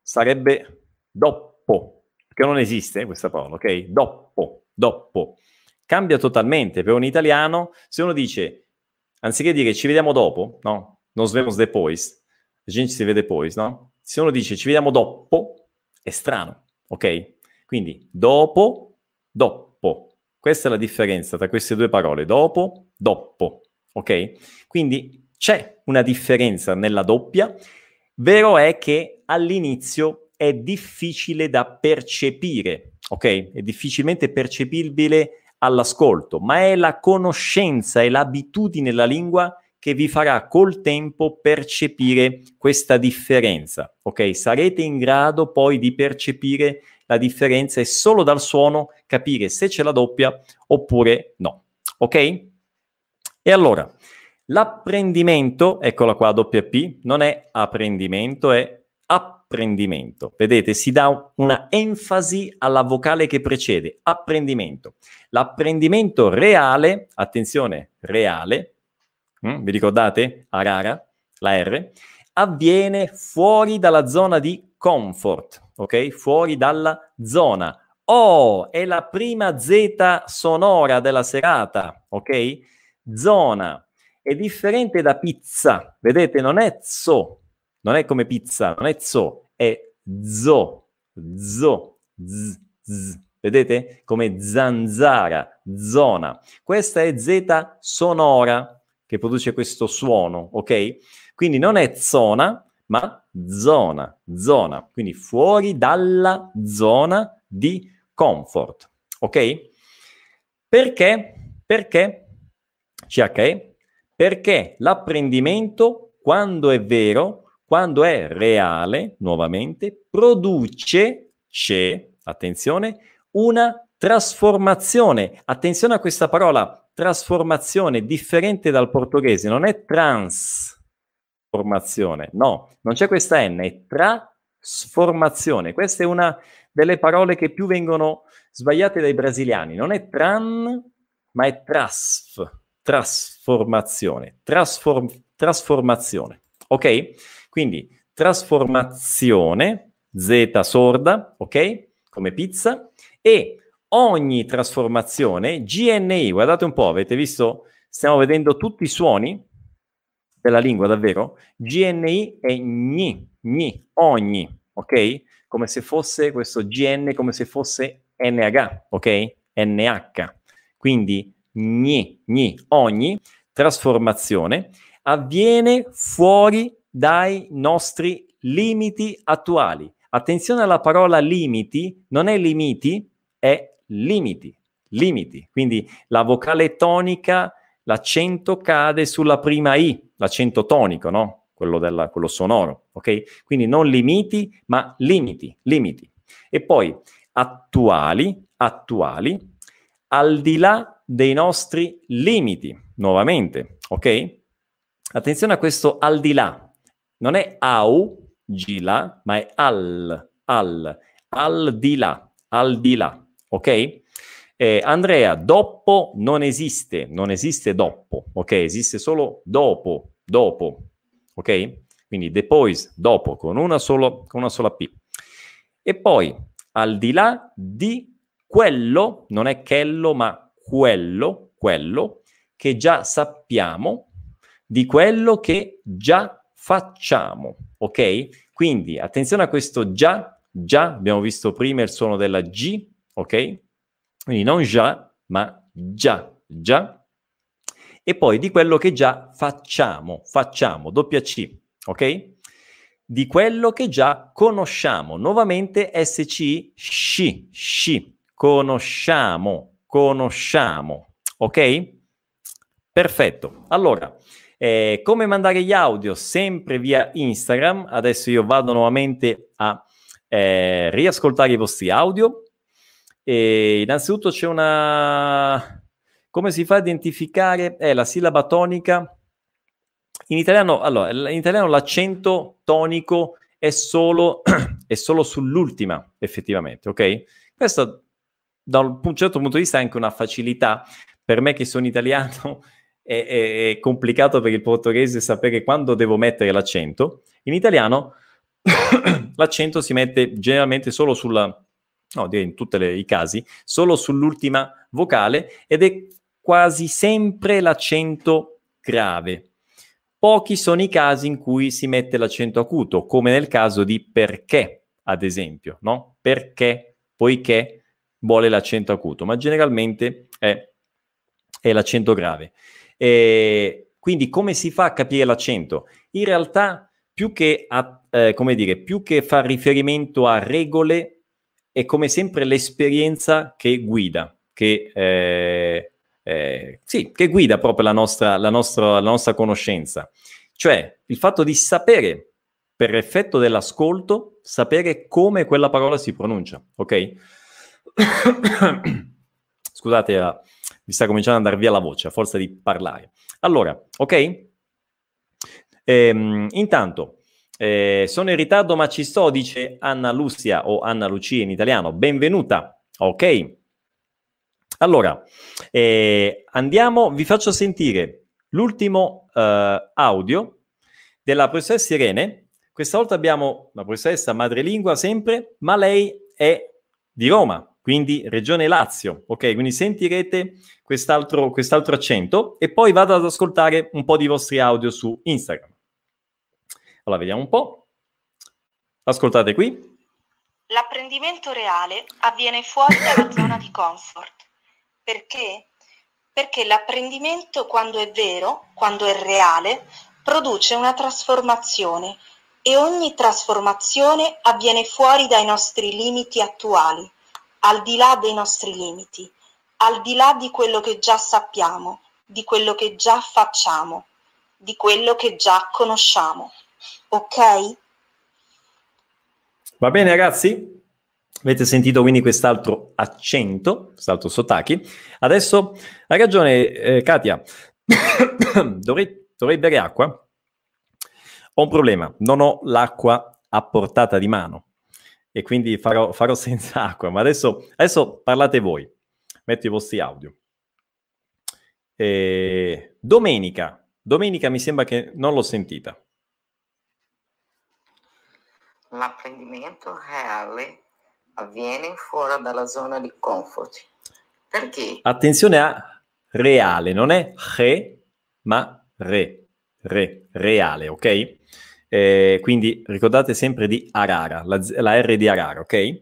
S1: sarebbe dopo, perché non esiste questa parola, ok? Dopo, dopo. Cambia totalmente. Per un italiano, se uno dice, anziché dire ci vediamo dopo, no? Nos vemos depois, la gente si vede poi, no? Se uno dice ci vediamo dopo, è strano, ok? Quindi dopo, dopo. Questa è la differenza tra queste due parole, dopo, dopo, ok? Quindi c'è una differenza nella doppia Vero è che all'inizio è difficile da percepire, ok? È difficilmente percepibile all'ascolto, ma è la conoscenza e l'abitudine della lingua che vi farà col tempo percepire questa differenza, ok? Sarete in grado poi di percepire la differenza e solo dal suono capire se c'è la doppia oppure no, ok? E allora, L'apprendimento, eccola qua, doppia P, non è apprendimento, è apprendimento. Vedete, si dà una enfasi alla vocale che precede, apprendimento. L'apprendimento reale, attenzione, reale, hm, vi ricordate? Arara, la R, avviene fuori dalla zona di comfort, ok? Fuori dalla zona. Oh, è la prima Z sonora della serata, ok? Zona è differente da pizza. Vedete, non è zo, non è come pizza, non è zo, è zo, zo, z, z. Vedete? Come zanzara, zona. Questa è Z sonora che produce questo suono, ok? Quindi non è zona, ma zona, zona. Quindi fuori dalla zona di comfort, ok? Perché? Perché? CHE perché l'apprendimento, quando è vero, quando è reale, nuovamente, produce, c'è, attenzione, una trasformazione. Attenzione a questa parola, trasformazione, differente dal portoghese, non è transformazione, no, non c'è questa N, è trasformazione. Questa è una delle parole che più vengono sbagliate dai brasiliani, non è tran, ma è trasf trasformazione. Trasform- trasformazione. Ok? Quindi trasformazione, Z sorda, ok? Come pizza. E ogni trasformazione, GNI, guardate un po', avete visto? Stiamo vedendo tutti i suoni della lingua, davvero? GNI è gni, gni, ogni, ok? Come se fosse questo GN, come se fosse NH, ok? NH. Quindi gni, gni, ogni trasformazione avviene fuori dai nostri limiti attuali. Attenzione alla parola limiti, non è limiti, è limiti, limiti. Quindi la vocale tonica, l'accento cade sulla prima I, l'accento tonico, no? Quello, della, quello sonoro, ok? Quindi non limiti, ma limiti, limiti. E poi attuali, attuali, al di là dei nostri limiti, nuovamente, ok? Attenzione a questo al di là. Non è au, gila, ma è al, al, al di là, al di là, ok? Eh, Andrea, dopo non esiste, non esiste dopo, ok? Esiste solo dopo, dopo, ok? Quindi depois, dopo, con una, solo, con una sola P. E poi, al di là di quello, non è quello, ma quello, quello che già sappiamo di quello che già facciamo, ok? Quindi attenzione a questo già, già, abbiamo visto prima il suono della G, ok? Quindi non già, ma già, già. E poi di quello che già facciamo, facciamo, doppia C, ok? Di quello che già conosciamo. Nuovamente SC, sci, sci, conosciamo, conosciamo, ok? Perfetto. Allora, eh, come mandare gli audio? Sempre via Instagram. Adesso io vado nuovamente a eh, riascoltare i vostri audio. E innanzitutto c'è una... Come si fa a identificare eh, la sillaba tonica? In italiano, allora, in italiano l'accento tonico è solo, è solo sull'ultima, effettivamente, ok? Questo da un certo punto di vista è anche una facilità. Per me che sono italiano è, è, è complicato per il portoghese sapere quando devo mettere l'accento. In italiano l'accento si mette generalmente solo sulla, no, direi in tutti i casi, solo sull'ultima vocale ed è quasi sempre l'accento grave. Pochi sono i casi in cui si mette l'accento acuto, come nel caso di perché, ad esempio, no? Perché, poiché vuole l'accento acuto, ma generalmente è, è l'accento grave. E quindi come si fa a capire l'accento? In realtà, più che, a, eh, dire, più che far riferimento a regole, è come sempre l'esperienza che guida, che, eh, eh, sì, che guida proprio la nostra, la, nostra, la nostra conoscenza. Cioè, il fatto di sapere, per effetto dell'ascolto, sapere come quella parola si pronuncia, ok? Scusate, era mi sta cominciando ad andare via la voce a forza di parlare. Allora, ok? Ehm, intanto, eh, sono in ritardo ma ci sto, dice Anna Lucia o Anna Lucia in italiano. Benvenuta. Ok. Allora, eh, andiamo, vi faccio sentire l'ultimo eh, audio della professoressa Irene. Questa volta abbiamo la professoressa madrelingua sempre, ma lei è di Roma, quindi Regione Lazio, ok? Quindi sentirete quest'altro, quest'altro accento e poi vado ad ascoltare un po' di vostri audio su Instagram. Allora, vediamo un po'. Ascoltate qui.
S2: L'apprendimento reale avviene fuori dalla zona di comfort. Perché? Perché l'apprendimento, quando è vero, quando è reale, produce una trasformazione e ogni trasformazione avviene fuori dai nostri limiti attuali al di là dei nostri limiti, al di là di quello che già sappiamo, di quello che già facciamo, di quello che già conosciamo. Ok?
S1: Va bene ragazzi? Avete sentito quindi quest'altro accento, quest'altro sottaki. Adesso hai ragione eh, Katia, dovrei, dovrei bere acqua. Ho un problema, non ho l'acqua a portata di mano e quindi farò, farò senza acqua. Ma adesso, adesso, parlate voi, metto i vostri audio. E domenica, domenica mi sembra che non l'ho sentita.
S15: L'apprendimento reale avviene fuori dalla zona di comfort. Perché?
S1: Attenzione a reale, non è re, ma re, re, reale, ok? Eh, quindi ricordate sempre di Arara, la, la, R di Arara, ok?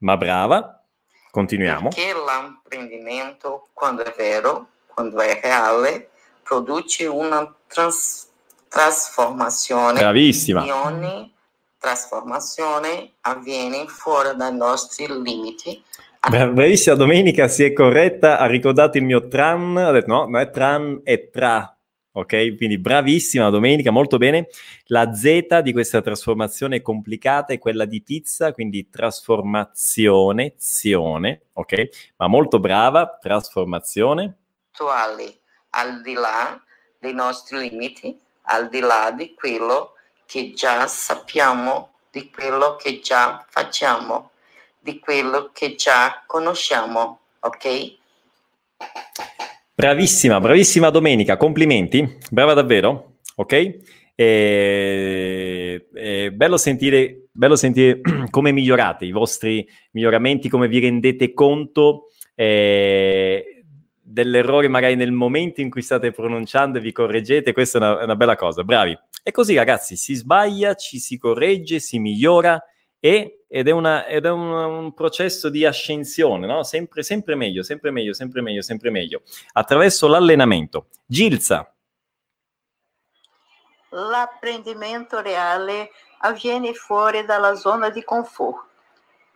S1: Ma brava, continuiamo.
S15: Perché l'apprendimento, quando è vero, quando è reale, produce una trans, trasformazione.
S1: Bravissima.
S15: E ogni trasformazione avviene fuori dai nostri limiti.
S1: Bravissima Domenica, si è corretta, ha ricordato il mio tran, ha detto no, non è tran, è tra, ok? Quindi bravissima domenica, molto bene. La Z di questa trasformazione complicata è quella di pizza, quindi trasformazione, zione, ok? Ma molto brava, trasformazione.
S15: Attuali, al di là dei nostri limiti, al di là di quello che già sappiamo, di quello che già facciamo, di quello che già conosciamo, ok?
S1: Bravissima, bravissima Domenica, complimenti, brava davvero, ok? E, e bello, sentire, bello sentire come migliorate i vostri miglioramenti, come vi rendete conto eh, dell'errore magari nel momento in cui state pronunciando e vi correggete, questa è una, una bella cosa, bravi. E così ragazzi, si sbaglia, ci si corregge, si migliora e, ed è, una, ed è un, un, processo di ascensione, no? sempre, sempre meglio, sempre meglio, sempre meglio, sempre meglio, attraverso l'allenamento. Gilza.
S5: L'apprendimento reale avviene fuori dalla zona di conforto.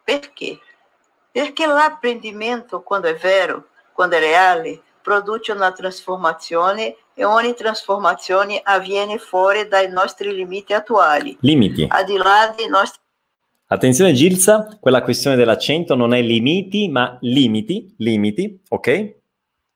S5: Perché? Perché l'apprendimento, quando è vero, quando è reale,
S16: produce una trasformazione e ogni trasformazione avviene fuori dai nostri limiti attuali.
S1: Limiti.
S16: Al di là dei nostri
S1: Attenzione Gilza, quella questione dell'accento non è limiti, ma limiti, limiti, ok?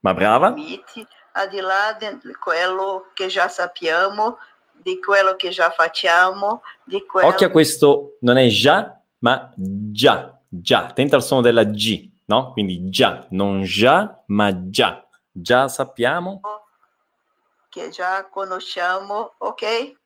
S1: Ma brava.
S16: limiti, al di là di quello che già sappiamo, di quello che già facciamo, di quello
S1: Occhio a questo, non è già, ma già, già. Attenta al suono della G, no? Quindi già, non già, ma già. Già sappiamo.
S16: che già conosciamo, ok?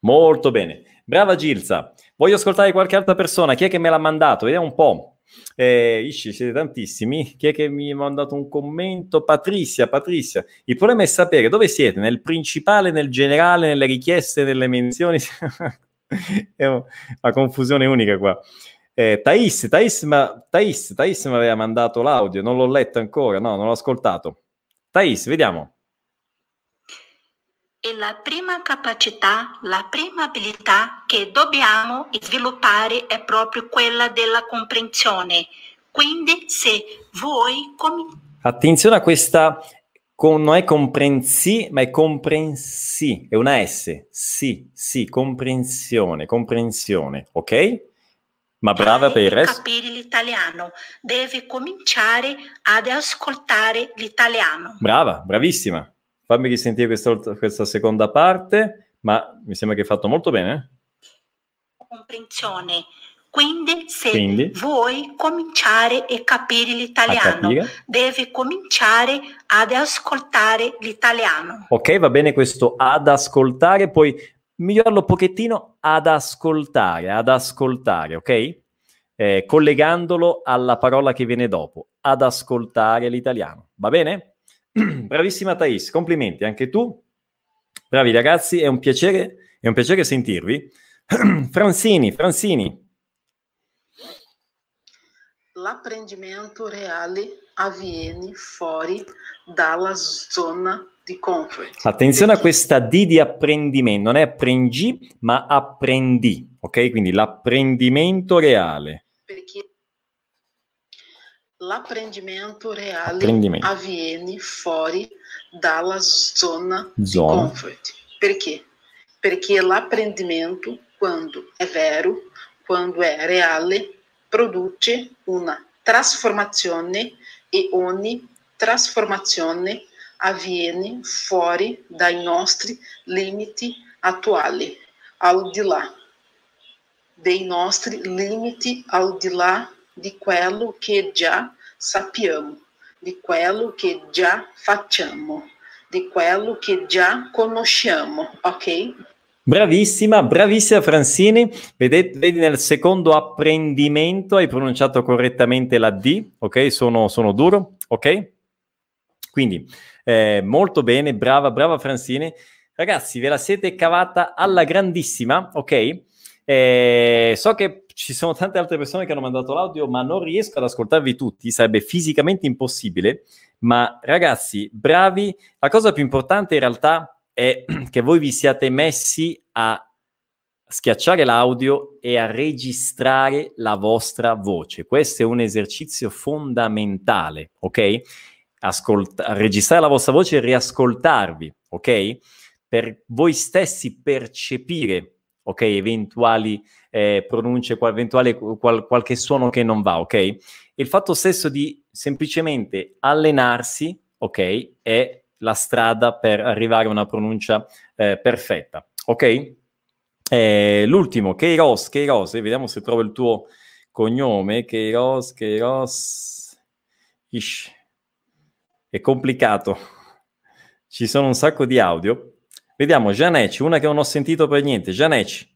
S1: Molto bene. Brava Gilza. Voglio ascoltare qualche altra persona. Chi è che me l'ha mandato? Vediamo un po'. Eh, isci, siete tantissimi. Chi è che mi ha mandato un commento? Patrizia, Patrizia. Il problema è sapere dove siete, nel principale, nel generale, nelle richieste, nelle menzioni. è una confusione unica qua. Eh, Thais, Thais, ma, Thais, Thais mi aveva mandato l'audio, non l'ho letto ancora, no, non l'ho ascoltato. Thais, vediamo.
S14: E la prima capacità, la prima abilità che dobbiamo sviluppare è proprio quella della comprensione. Quindi se voi cominciate
S1: Attenzione a questa, con, non è comprensi, ma è comprensi, è una S. Sì, sì, comprensione, comprensione, ok? Ma brava per il resto.
S14: capire l'italiano, deve cominciare ad ascoltare l'italiano.
S1: Brava, bravissima. Fammi risentire questa, questa seconda parte, ma mi sembra che hai fatto molto bene.
S14: Comprensione. Quindi se
S1: Quindi?
S14: vuoi cominciare a capire l'italiano,
S1: capire.
S14: devi cominciare ad ascoltare l'italiano.
S1: Ok, va bene questo ad ascoltare, poi migliorarlo un pochettino ad ascoltare, ad ascoltare, ok? Eh, collegandolo alla parola che viene dopo, ad ascoltare l'italiano. Va bene? Bravissima Thais, complimenti anche tu. Bravi ragazzi, è un piacere, è un piacere sentirvi. Francini, Francini,
S17: L'apprendimento reale avviene fuori dalla zona di comfort.
S1: attenzione a questa D di apprendimento, non è apprendi, ma apprendi, ok? Quindi l'apprendimento reale.
S17: Perché l'apprendimento reale
S1: Apprendimento.
S17: avviene fuori dalla zona,
S1: Zona.
S17: di comfort. Perché? Perché l'apprendimento, quando è vero, quando è reale, produce una trasformazione e ogni trasformazione avviene fuori dai nostri limiti attuali, al di là dei nostri limiti, al di là di quello che già sappiamo, di quello che già facciamo, di quello che già conosciamo, ok?
S1: Bravissima, bravissima Francini. Vedete, vedi nel secondo apprendimento hai pronunciato correttamente la D, ok? Sono, sono duro, ok? Quindi eh, molto bene, brava, brava Francini. Ragazzi, ve la siete cavata alla grandissima, ok? Eh, so che ci sono tante altre persone che hanno mandato l'audio, ma non riesco ad ascoltarvi tutti, sarebbe fisicamente impossibile. Ma ragazzi, bravi. La cosa più importante in realtà è che voi vi siate messi a schiacciare l'audio e a registrare la vostra voce. Questo è un esercizio fondamentale, ok? Ascolta- registrare la vostra voce e riascoltarvi, ok? Per voi stessi percepire, ok? Eventuali eh, pronunce, qual- eventuale qual- qualche suono che non va, ok? Il fatto stesso di semplicemente allenarsi, ok? È la strada per arrivare a una pronuncia eh, perfetta, ok? Eh, l'ultimo, Keiros, Keiros, eh, vediamo se trovo il tuo cognome, Keiros, Keiros, Ish. è complicato, ci sono un sacco di audio. Vediamo, Janeci, una che non ho sentito per niente, Janeci.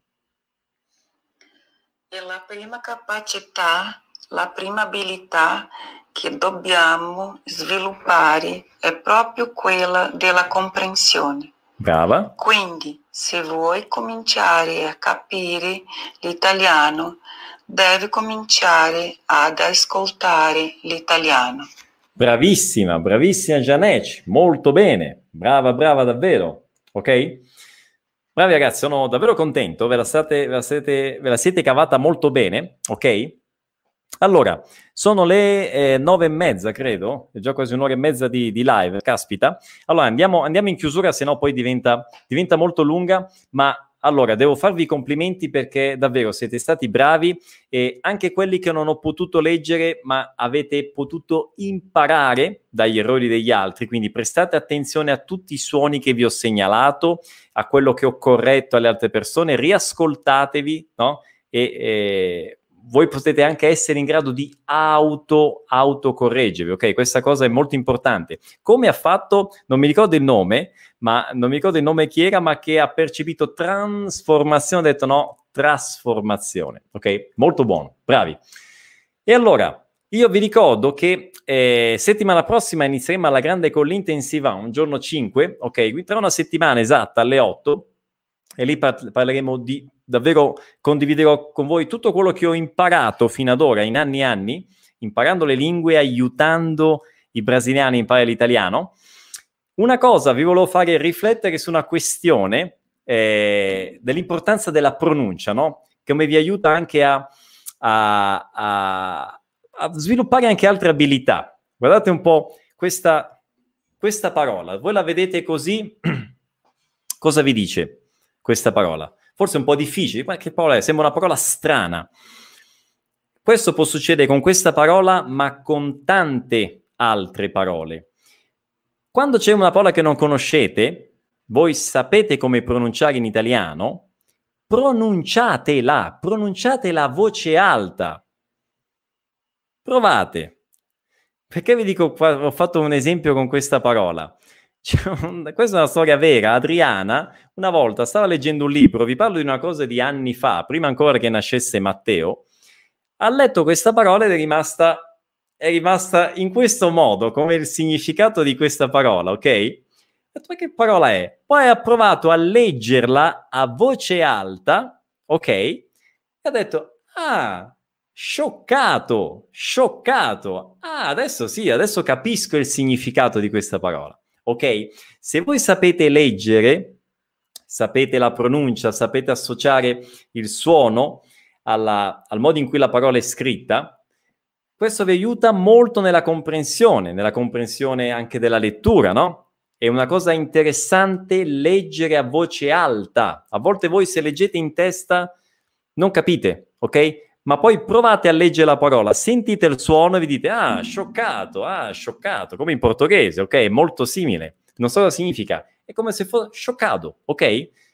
S15: E la prima capacità, la prima abilità che dobbiamo sviluppare è proprio quella della comprensione.
S1: Brava.
S15: Quindi, se vuoi cominciare a capire l'italiano, devi cominciare ad ascoltare l'italiano.
S1: Bravissima, bravissima Janec, molto bene, brava, brava davvero, ok? Bravi ragazzi, sono davvero contento, ve la, state, ve la, siete, ve la siete cavata molto bene, ok? Allora, sono le eh, nove e mezza, credo, è già quasi un'ora e mezza di, di live, caspita. Allora, andiamo, andiamo in chiusura, se no poi diventa, diventa molto lunga, ma allora, devo farvi i complimenti perché davvero siete stati bravi e anche quelli che non ho potuto leggere, ma avete potuto imparare dagli errori degli altri. Quindi prestate attenzione a tutti i suoni che vi ho segnalato, a quello che ho corretto alle altre persone, riascoltatevi, no? E, e voi potete anche essere in grado di auto autocorreggervi, ok? Questa cosa è molto importante. Come ha fatto, non mi ricordo il nome, ma non mi ricordo il nome chi era, ma che ha percepito trasformazione, ha detto no, trasformazione, ok? Molto buono, bravi. E allora, io vi ricordo che eh, settimana prossima inizieremo alla grande con l'intensiva, un giorno 5, ok? Tra una settimana esatta alle 8, e lì par- parleremo di davvero condividerò con voi tutto quello che ho imparato fino ad ora in anni e anni, imparando le lingue, aiutando i brasiliani a imparare l'italiano. Una cosa vi volevo fare riflettere su una questione eh, dell'importanza della pronuncia, no? Come vi aiuta anche a, a, a, a, sviluppare anche altre abilità. Guardate un po' questa, questa parola. Voi la vedete così? Cosa vi dice questa parola? forse un po' difficile, che parola è? Sembra una parola strana. Questo può succedere con questa parola, ma con tante altre parole. Quando c'è una parola che non conoscete, voi sapete come pronunciare in italiano, pronunciatela, pronunciatela a voce alta. Provate. Perché vi dico, ho fatto un esempio con questa parola? Questa è una storia vera. Adriana una volta stava leggendo un libro, vi parlo di una cosa di anni fa, prima ancora che nascesse Matteo, ha letto questa parola ed è rimasta, è rimasta in questo modo, come il significato di questa parola, ok? Ma che parola è? Poi ha provato a leggerla a voce alta, ok? E ha detto, ah, scioccato, scioccato. Ah, adesso sì, adesso capisco il significato di questa parola ok? Se voi sapete leggere, sapete la pronuncia, sapete associare il suono alla, al modo in cui la parola è scritta, questo vi aiuta molto nella comprensione, nella comprensione anche della lettura, no? È una cosa interessante leggere a voce alta. A volte voi se leggete in testa non capite, ok? Ma poi provate a leggere la parola, sentite il suono e vi dite, ah, scioccato, ah, scioccato, come in portoghese, ok? Molto simile. Non so cosa significa, è come se fosse scioccato, ok?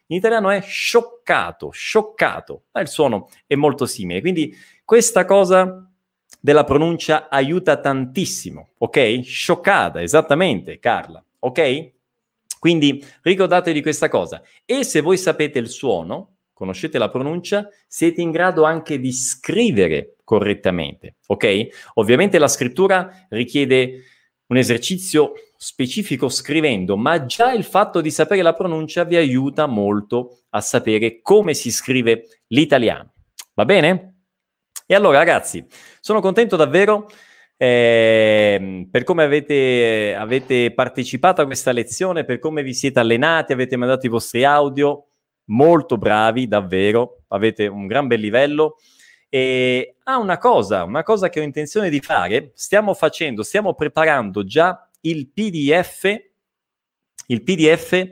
S1: In italiano è scioccato, scioccato, ma il suono è molto simile. Quindi questa cosa della pronuncia aiuta tantissimo, ok? Scioccata, esattamente, Carla, ok? Quindi ricordatevi questa cosa. E se voi sapete il suono, conoscete la pronuncia, siete in grado anche di scrivere correttamente, ok? Ovviamente la scrittura richiede un esercizio specifico scrivendo, ma già il fatto di sapere la pronuncia vi aiuta molto a sapere come si scrive l'italiano. Va bene? E allora ragazzi, sono contento davvero eh, per come avete, avete partecipato a questa lezione, per come vi siete allenati, avete mandato i vostri audio molto bravi, davvero, avete un gran bel livello. E ha ah, una cosa, una cosa che ho intenzione di fare, stiamo facendo, stiamo preparando già il PDF, il PDF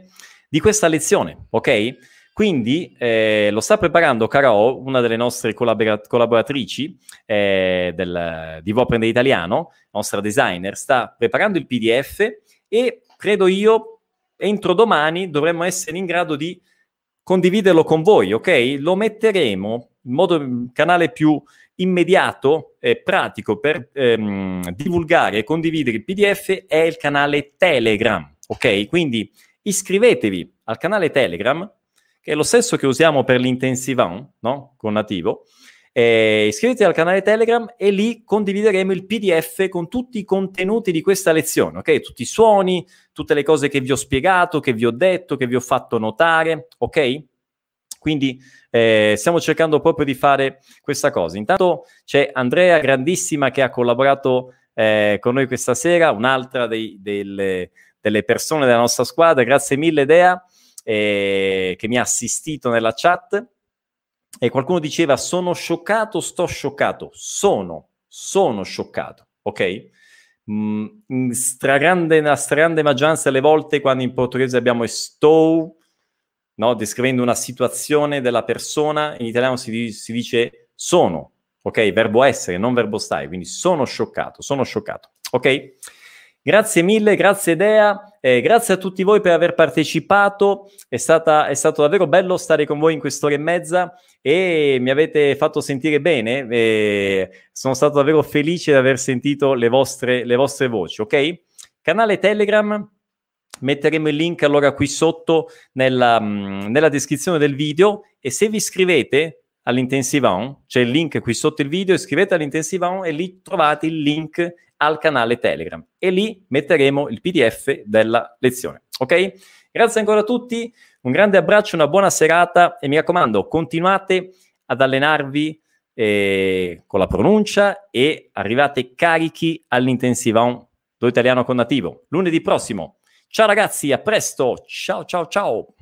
S1: di questa lezione, ok? Quindi eh, lo sta preparando Caro, una delle nostre collabora- collaboratrici eh, del, di Voprende Italiano, nostra designer, sta preparando il PDF e credo io entro domani dovremmo essere in grado di condividerlo con voi, ok? Lo metteremo in modo canale più immediato e pratico per ehm, divulgare e condividere il PDF è il canale Telegram, ok? Quindi iscrivetevi al canale Telegram, che è lo stesso che usiamo per l'intensivant, no? Con nativo. Eh, iscrivetevi al canale Telegram e lì condivideremo il PDF con tutti i contenuti di questa lezione, ok? Tutti i suoni, tutte le cose che vi ho spiegato, che vi ho detto, che vi ho fatto notare, ok? Quindi eh, stiamo cercando proprio di fare questa cosa. Intanto c'è Andrea Grandissima che ha collaborato eh, con noi questa sera, un'altra dei, delle, delle, persone della nostra squadra. Grazie mille Dea eh, che mi ha assistito nella chat. E qualcuno diceva sono scioccato, sto scioccato. Sono, sono scioccato, ok? Mm, in stragrande, nella stragrande maggioranza delle volte quando in portoghese abbiamo estou, no? descrivendo una situazione della persona, in italiano si, si dice sono, ok? Verbo essere, non verbo stare, quindi sono scioccato, sono scioccato, ok? Grazie mille, grazie Dea, eh, grazie a tutti voi per aver partecipato, è, stata, è, stato davvero bello stare con voi in quest'ora e mezza e mi avete fatto sentire bene, eh, sono stato davvero felice di aver sentito le vostre, le vostre voci, ok? Canale Telegram, metteremo il link allora qui sotto nella, nella descrizione del video e se vi iscrivete all'Intensive On, c'è il link qui sotto il video, iscrivete all'Intensive On e lì trovate il link al canale Telegram e lì metteremo il PDF della lezione. Ok? Grazie ancora a tutti, un grande abbraccio, una buona serata e mi raccomando, continuate ad allenarvi eh, con la pronuncia e arrivate carichi all'intensiva on do italiano con nativo lunedì prossimo. Ciao ragazzi, a presto. Ciao ciao ciao.